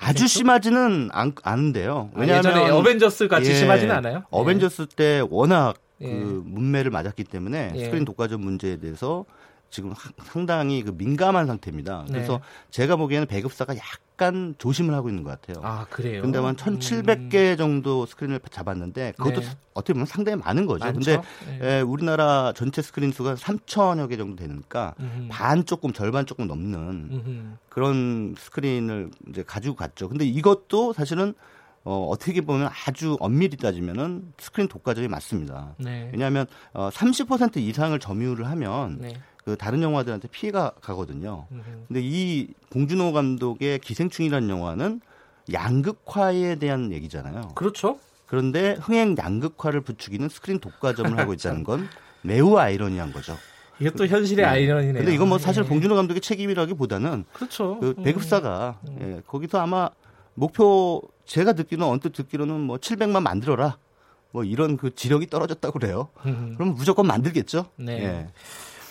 아주 심하지는 않, 않은데요. 아, 예전에 어벤져스 같이 예, 심하지는 않아요? 어벤져스 때 워낙 예. 그 뭇매를 맞았기 때문에 예. 스크린 독과점 문제에 대해서 지금 하- 상당히 그 민감한 상태입니다. 그래서 네. 제가 보기에는 배급사가 약간 조심을 하고 있는 것 같아요. 아 그래요. 근데 한 1,700개 정도 스크린을 잡았는데 그것도 네. 어떻게 보면 상당히 많은 거죠. 많죠? 근데 예. 에, 우리나라 전체 스크린 수가 3천여 개 정도 되니까 음흠. 반 조금 절반 조금 넘는 음흠. 그런 스크린을 이제 가지고 갔죠. 근데 이것도 사실은 어, 어떻게 보면 아주 엄밀히 따지면은 스크린 독과점이 맞습니다. 네. 왜냐하면 어, 30% 이상을 점유를 하면 네. 그 다른 영화들한테 피해가 가거든요. 근데 이 봉준호 감독의 기생충이라는 영화는 양극화에 대한 얘기잖아요. 그렇죠. 그런데 흥행 양극화를 부추기는 스크린 독과점을 하고 있다는 건 매우 아이러니한 거죠. 이것도 현실의 네. 아이러니네요. 근데 이건 뭐 사실 예. 봉준호 감독의 책임이라기보다는 그렇죠. 그 음. 배급사가 예, 거기서 아마 목표 제가 듣기로는 언뜻 듣기로는 뭐 700만 만들어라. 뭐 이런 그 지력이 떨어졌다고 그래요. 음. 그럼 무조건 만들겠죠. 네. 예.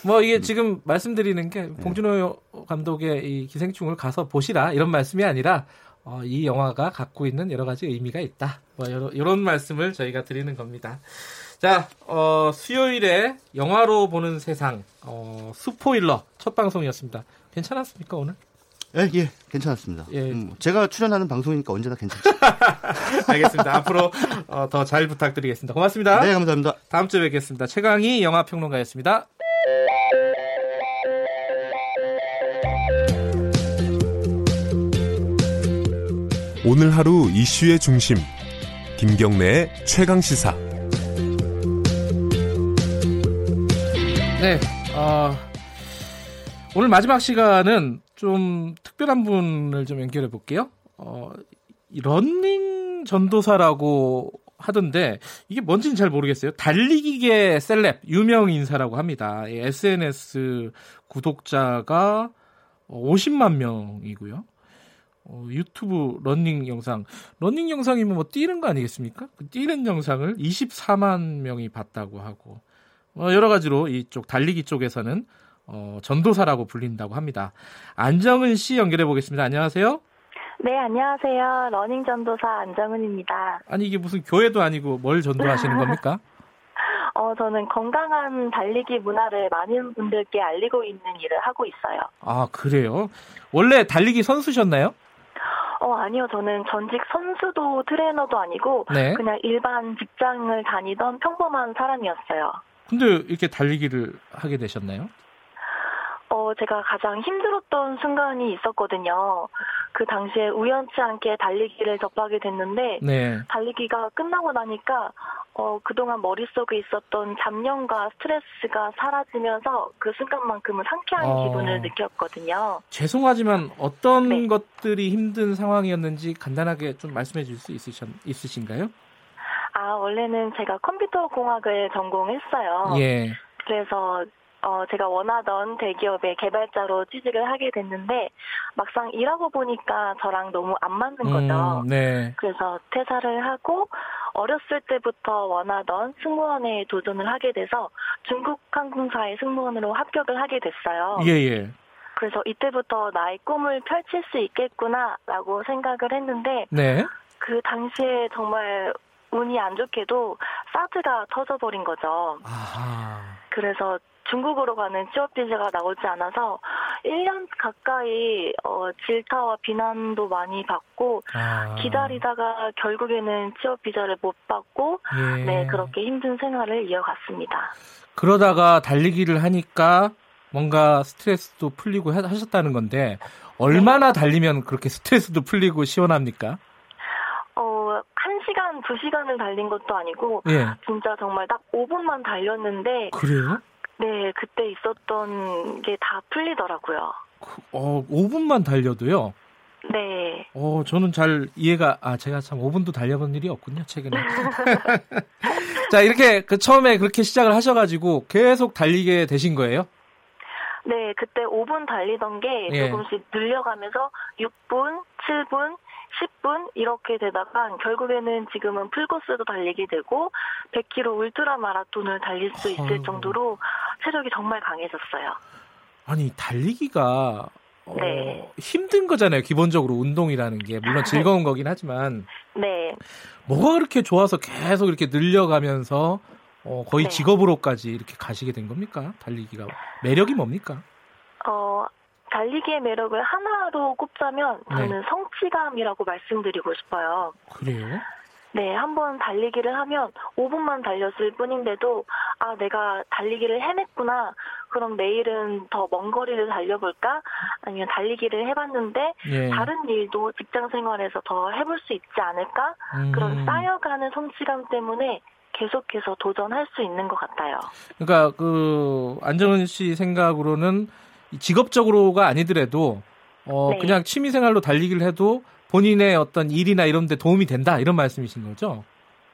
뭐 이게 지금 말씀드리는 게 봉준호 감독의 이 기생충을 가서 보시라 이런 말씀이 아니라 어, 이 영화가 갖고 있는 여러 가지 의미가 있다. 뭐 이런, 이런 말씀을 저희가 드리는 겁니다. 자, 어, 수요일에 영화로 보는 세상 어, 스포일러 첫 방송이었습니다. 괜찮았습니까 오늘? 예, 예, 괜찮았습니다. 예. 음, 제가 출연하는 방송이니까 언제나 괜찮죠. 알겠습니다. 앞으로 어, 더잘 부탁드리겠습니다. 고맙습니다. 네, 감사합니다. 다음 주에 뵙겠습니다. 최강희 영화평론가였습니다. 오늘 하루 이슈의 중심 김경래의 최강 시사 네, 어, 오늘 마지막 시간은 좀 특별한 분을 좀 연결해 볼게요. 어, 이 런닝 전도사라고 하던데 이게 뭔지는 잘 모르겠어요. 달리기계 셀럽 유명 인사라고 합니다. 이 SNS 구독자가 50만 명이고요. 어, 유튜브 런닝 영상, 런닝 영상이면 뭐 뛰는 거 아니겠습니까? 그 뛰는 영상을 24만 명이 봤다고 하고 어, 여러 가지로 이쪽 달리기 쪽에서는 어, 전도사라고 불린다고 합니다. 안정은 씨 연결해 보겠습니다. 안녕하세요. 네, 안녕하세요. 러닝 전도사 안정은입니다. 아니 이게 무슨 교회도 아니고 뭘 전도하시는 겁니까? 어, 저는 건강한 달리기 문화를 많은 분들께 알리고 있는 일을 하고 있어요. 아 그래요? 원래 달리기 선수셨나요? 어, 아니요. 저는 전직 선수도 트레이너도 아니고 네. 그냥 일반 직장을 다니던 평범한 사람이었어요. 근데 이렇게 달리기를 하게 되셨나요? 어, 제가 가장 힘들었던 순간이 있었거든요. 그 당시에 우연치 않게 달리기를 접하게 됐는데 네. 달리기가 끝나고 나니까 어, 그동안 머릿속에 있었던 잡념과 스트레스가 사라지면서 그 순간만큼은 상쾌한 어. 기분을 느꼈거든요. 죄송하지만 어떤 네. 것들이 힘든 상황이었는지 간단하게 좀 말씀해 줄 수 있으신가요? 아, 원래는 제가 컴퓨터 공학을 전공했어요. 예. 그래서 어, 제가 원하던 대기업의 개발자로 취직을 하게 됐는데 막상 일하고 보니까 저랑 너무 안 맞는 거죠. 음, 네. 그래서 퇴사를 하고 어렸을 때부터 원하던 승무원에 도전을 하게 돼서 중국 항공사의 승무원으로 합격을 하게 됐어요. 예, 예. 그래서 이때부터 나의 꿈을 펼칠 수 있겠구나라고 생각을 했는데 네. 그 당시에 정말 운이 안 좋게도 사드가 터져버린 거죠. 아하. 그래서 중국으로 가는 취업 비자가 나오지 않아서 1년 가까이 어, 질타와 비난도 많이 받고 아. 기다리다가 결국에는 취업 비자를 못 받고 예. 네 그렇게 힘든 생활을 이어갔습니다. 그러다가 달리기를 하니까 뭔가 스트레스도 풀리고 하- 하셨다는 건데 얼마나 달리면 그렇게 스트레스도 풀리고 시원합니까? 어, 1시간, 2시간을 달린 것도 아니고 예. 진짜 정말 딱 5분만 달렸는데 그래요? 네, 그때 있었던 게 다 풀리더라고요. 어, 5분만 달려도요. 네. 어, 저는 잘 이해가 아, 제가 참 5분도 달려본 일이 없군요, 최근에. 자, 이렇게 그 처음에 그렇게 시작을 하셔 가지고 계속 달리게 되신 거예요? 네, 그때 5분 달리던 게 예. 조금씩 늘려가면서 6분, 7분, 10분 이렇게 되다가 결국에는 지금은 풀코스도 달리게 되고 100km 울트라 마라톤을 달릴 수 있을 아이고. 정도로 체력이 정말 강해졌어요. 아니, 달리기가 어, 네. 힘든 거잖아요. 기본적으로 운동이라는 게 물론 즐거운 거긴 하지만 네. 뭐가 그렇게 좋아서 계속 이렇게 늘려가면서 어, 거의 네. 직업으로까지 이렇게 가시게 된 겁니까? 달리기가 매력이 뭡니까? 어, 달리기의 매력을 하나로 꼽자면 저는 네. 성취감이라고 말씀드리고 싶어요. 그래요? 네, 한번 달리기를 하면 5분만 달렸을 뿐인데도 아, 내가 달리기를 해냈구나. 그럼 내일은 더 먼 거리를 달려볼까? 아니면 달리기를 해봤는데 예. 다른 일도 직장 생활에서 더 해볼 수 있지 않을까? 음. 그런 쌓여가는 성취감 때문에 계속해서 도전할 수 있는 것 같아요. 그러니까 그 안정은 씨 생각으로는 이 직업적으로가 아니더라도 어 네. 그냥 취미 생활로 달리기를 해도 본인의 어떤 일이나 이런 데 도움이 된다 이런 말씀이신 거죠?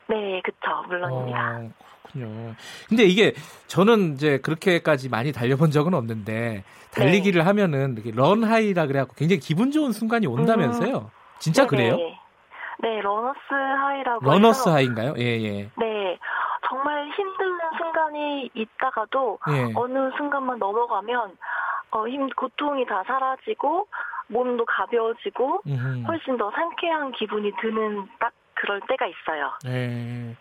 네, 그쵸. 물론입니다. 어, 그렇군요. 근데 이게 저는 이제 그렇게까지 많이 달려본 적은 없는데 달리기를 네. 하면은 이렇게 런 하이라 그래 갖고 굉장히 기분 좋은 순간이 온다면서요? 진짜 네네. 그래요? 네, runner's high라고 runner's 해서 high인가요? 예, 예. 네, 정말 힘든 순간이 있다가도 예. 어느 순간만 넘어가면 어, 힘 고통이 다 사라지고 몸도 가벼워지고 음흠. 훨씬 더 상쾌한 기분이 드는 딱 그럴 때가 있어요. 예.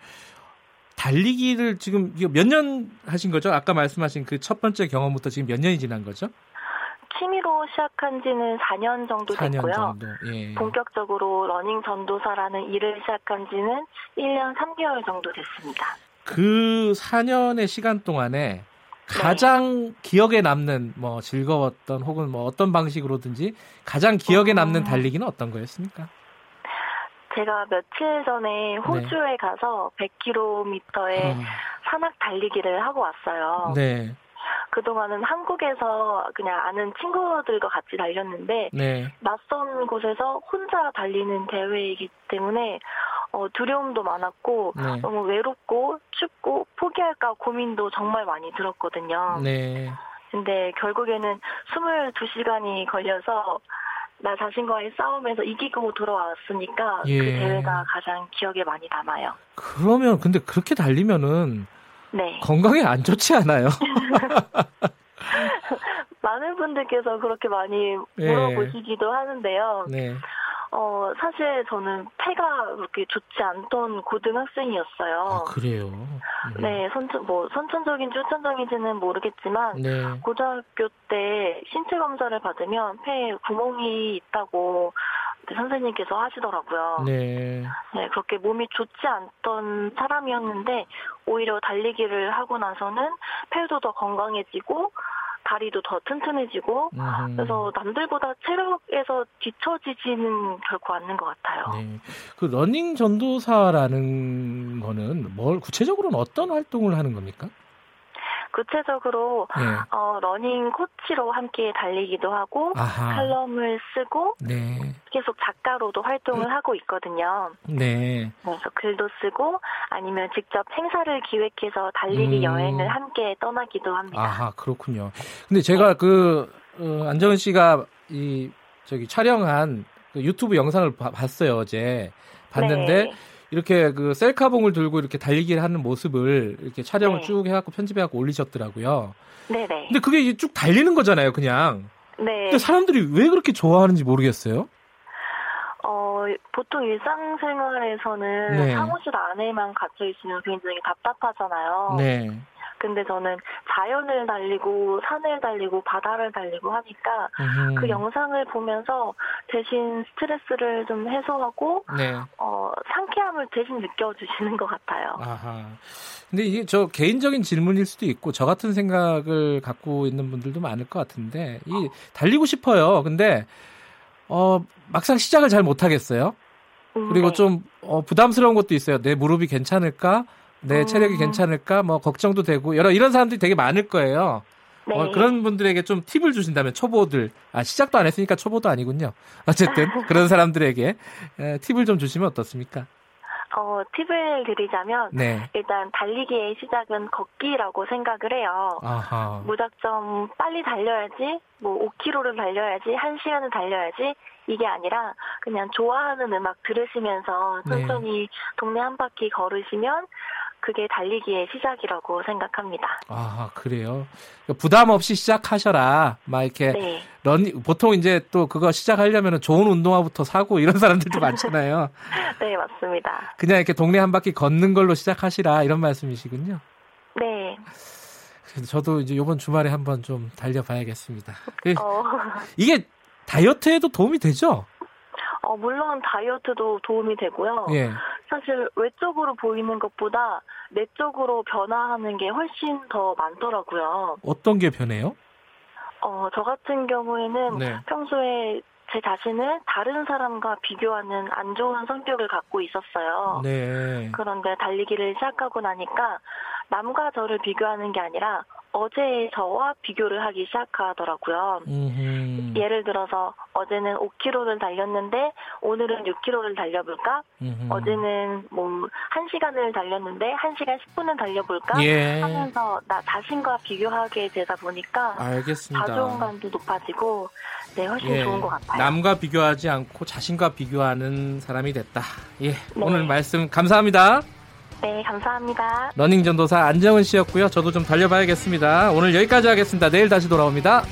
달리기를 지금 몇 년 하신 거죠? 아까 말씀하신 그 첫 번째 경험부터 지금 몇 년이 지난 거죠? 취미로 시작한 지는 4년 정도 4년 됐고요. 정도. 예. 본격적으로 러닝 전도사라는 일을 시작한 지는 1년 3개월 정도 됐습니다. 그 4년의 시간 동안에 가장 기억에 남는 뭐 즐거웠던 혹은 뭐 어떤 방식으로든지 가장 기억에 음. 남는 달리기는 어떤 거였습니까? 제가 며칠 전에 호주에 가서 100km의 어, 산악 달리기를 하고 왔어요. 네, 그동안은 한국에서 그냥 아는 친구들과 같이 달렸는데 네. 낯선 곳에서 혼자 달리는 대회이기 때문에 어, 두려움도 많았고 네. 너무 외롭고 춥고 포기할까 고민도 정말 많이 들었거든요. 네. 근데 결국에는 22시간이 걸려서 나 자신과의 싸움에서 이기고 돌아왔으니까 예. 그 대회가 가장 기억에 많이 남아요. 그러면 근데 그렇게 달리면은 네. 건강에 안 좋지 않아요? 많은 분들께서 그렇게 많이 예. 물어보시기도 하는데요. 네. 어, 사실 저는 폐가 그렇게 좋지 않던 고등학생이었어요. 아, 그래요. 음. 네, 선천, 뭐, 선천적인 추천적인지는 모르겠지만, 네. 고등학교 때 신체 검사를 받으면 폐에 구멍이 있다고 그 선생님께서 하시더라고요. 네. 네, 그렇게 몸이 좋지 않던 사람이었는데, 오히려 달리기를 하고 나서는 폐도 더 건강해지고, 다리도 더 튼튼해지고 음. 그래서 남들보다 체력에서 뒤처지지는 결코 않는 것 같아요. 네. 그 러닝 전도사라는 거는 뭘 구체적으로는 어떤 활동을 하는 겁니까? 구체적으로 네. 어, 러닝 코치로 함께 달리기도 하고 아하. 칼럼을 쓰고 네. 계속 작가로도 활동을 음. 하고 있거든요. 네. 그래서 글도 쓰고 아니면 직접 행사를 기획해서 달리기 음. 여행을 함께 떠나기도 합니다. 아하 그렇군요. 근데 제가 네. 그 어, 안정은 씨가 이 저기 촬영한 그 유튜브 영상을 바, 봤어요 어제 봤는데. 네. 이렇게 그 셀카봉을 들고 이렇게 달리기를 하는 모습을 이렇게 촬영을 네. 쭉 해갖고 편집해갖고 올리셨더라고요. 네네. 근데 그게 쭉 달리는 거잖아요, 그냥. 네. 근데 사람들이 왜 그렇게 좋아하는지 모르겠어요. 어, 보통 일상생활에서는 네. 사무실 안에만 갇혀 있으면 굉장히 답답하잖아요. 네. 근데 저는 자연을 달리고 산을 달리고 바다를 달리고 하니까 음. 그 영상을 보면서 대신 스트레스를 좀 해소하고 네. 어, 상쾌함을 대신 느껴주시는 것 같아요. 아하. 근데 이게 저 개인적인 질문일 수도 있고 저 같은 생각을 갖고 있는 분들도 많을 것 같은데 이 달리고 싶어요. 근데 어 막상 시작을 잘 못하겠어요. 그리고 네. 좀 어, 부담스러운 것도 있어요. 내 무릎이 괜찮을까? 내 어. 체력이 괜찮을까? 뭐 걱정도 되고 여러 이런 사람들이 되게 많을 거예요. 네. 어, 그런 분들에게 좀 팁을 주신다면 초보들 아 시작도 안 했으니까 초보도 아니군요. 어쨌든 그런 사람들에게 에, 팁을 좀 주시면 어떻습니까? 어, 팁을 드리자면 네. 일단 달리기의 시작은 걷기라고 생각을 해요. 아하. 무작정 빨리 달려야지, 뭐 5km를 달려야지, 1시간을 달려야지 이게 아니라 그냥 좋아하는 음악 들으시면서 네. 천천히 네. 동네 한 바퀴 걸으시면 그게 달리기의 시작이라고 생각합니다. 아, 그래요? 그러니까 부담 없이 시작하셔라. 막 이렇게 네. 런 보통 이제 또 그거 시작하려면 좋은 운동화부터 사고 이런 사람들도 많잖아요. 네, 맞습니다. 그냥 이렇게 동네 한 바퀴 걷는 걸로 시작하시라 이런 말씀이시군요. 네. 저도 이제 이번 주말에 한번 좀 달려봐야겠습니다. 어. 이게 다이어트에도 도움이 되죠? 어, 물론 다이어트도 도움이 되고요. 예. 사실 외적으로 보이는 것보다 내적으로 변화하는 게 훨씬 더 많더라고요. 어떤 게 변해요? 어, 저 같은 경우에는 네. 평소에 제 자신을 다른 사람과 비교하는 안 좋은 성격을 갖고 있었어요. 네. 그런데 달리기를 시작하고 나니까 남과 저를 비교하는 게 아니라 어제의 저와 비교를 하기 시작하더라고요. 음흠. 예를 들어서 어제는 5km를 달렸는데 오늘은 6km를 달려볼까? 음흠. 어제는 뭐 1시간을 달렸는데 1시간 10분을 달려볼까? 예. 하면서 나 자신과 비교하게 되다 보니까 알겠습니다. 자존감도 높아지고 네, 훨씬 예. 좋은 것 같아요. 남과 비교하지 않고 자신과 비교하는 사람이 됐다. 예. 네. 오늘 말씀 감사합니다. 네, 감사합니다. 러닝 전도사 안정은 씨였고요. 저도 좀 달려봐야겠습니다. 오늘 여기까지 하겠습니다. 내일 다시 돌아옵니다.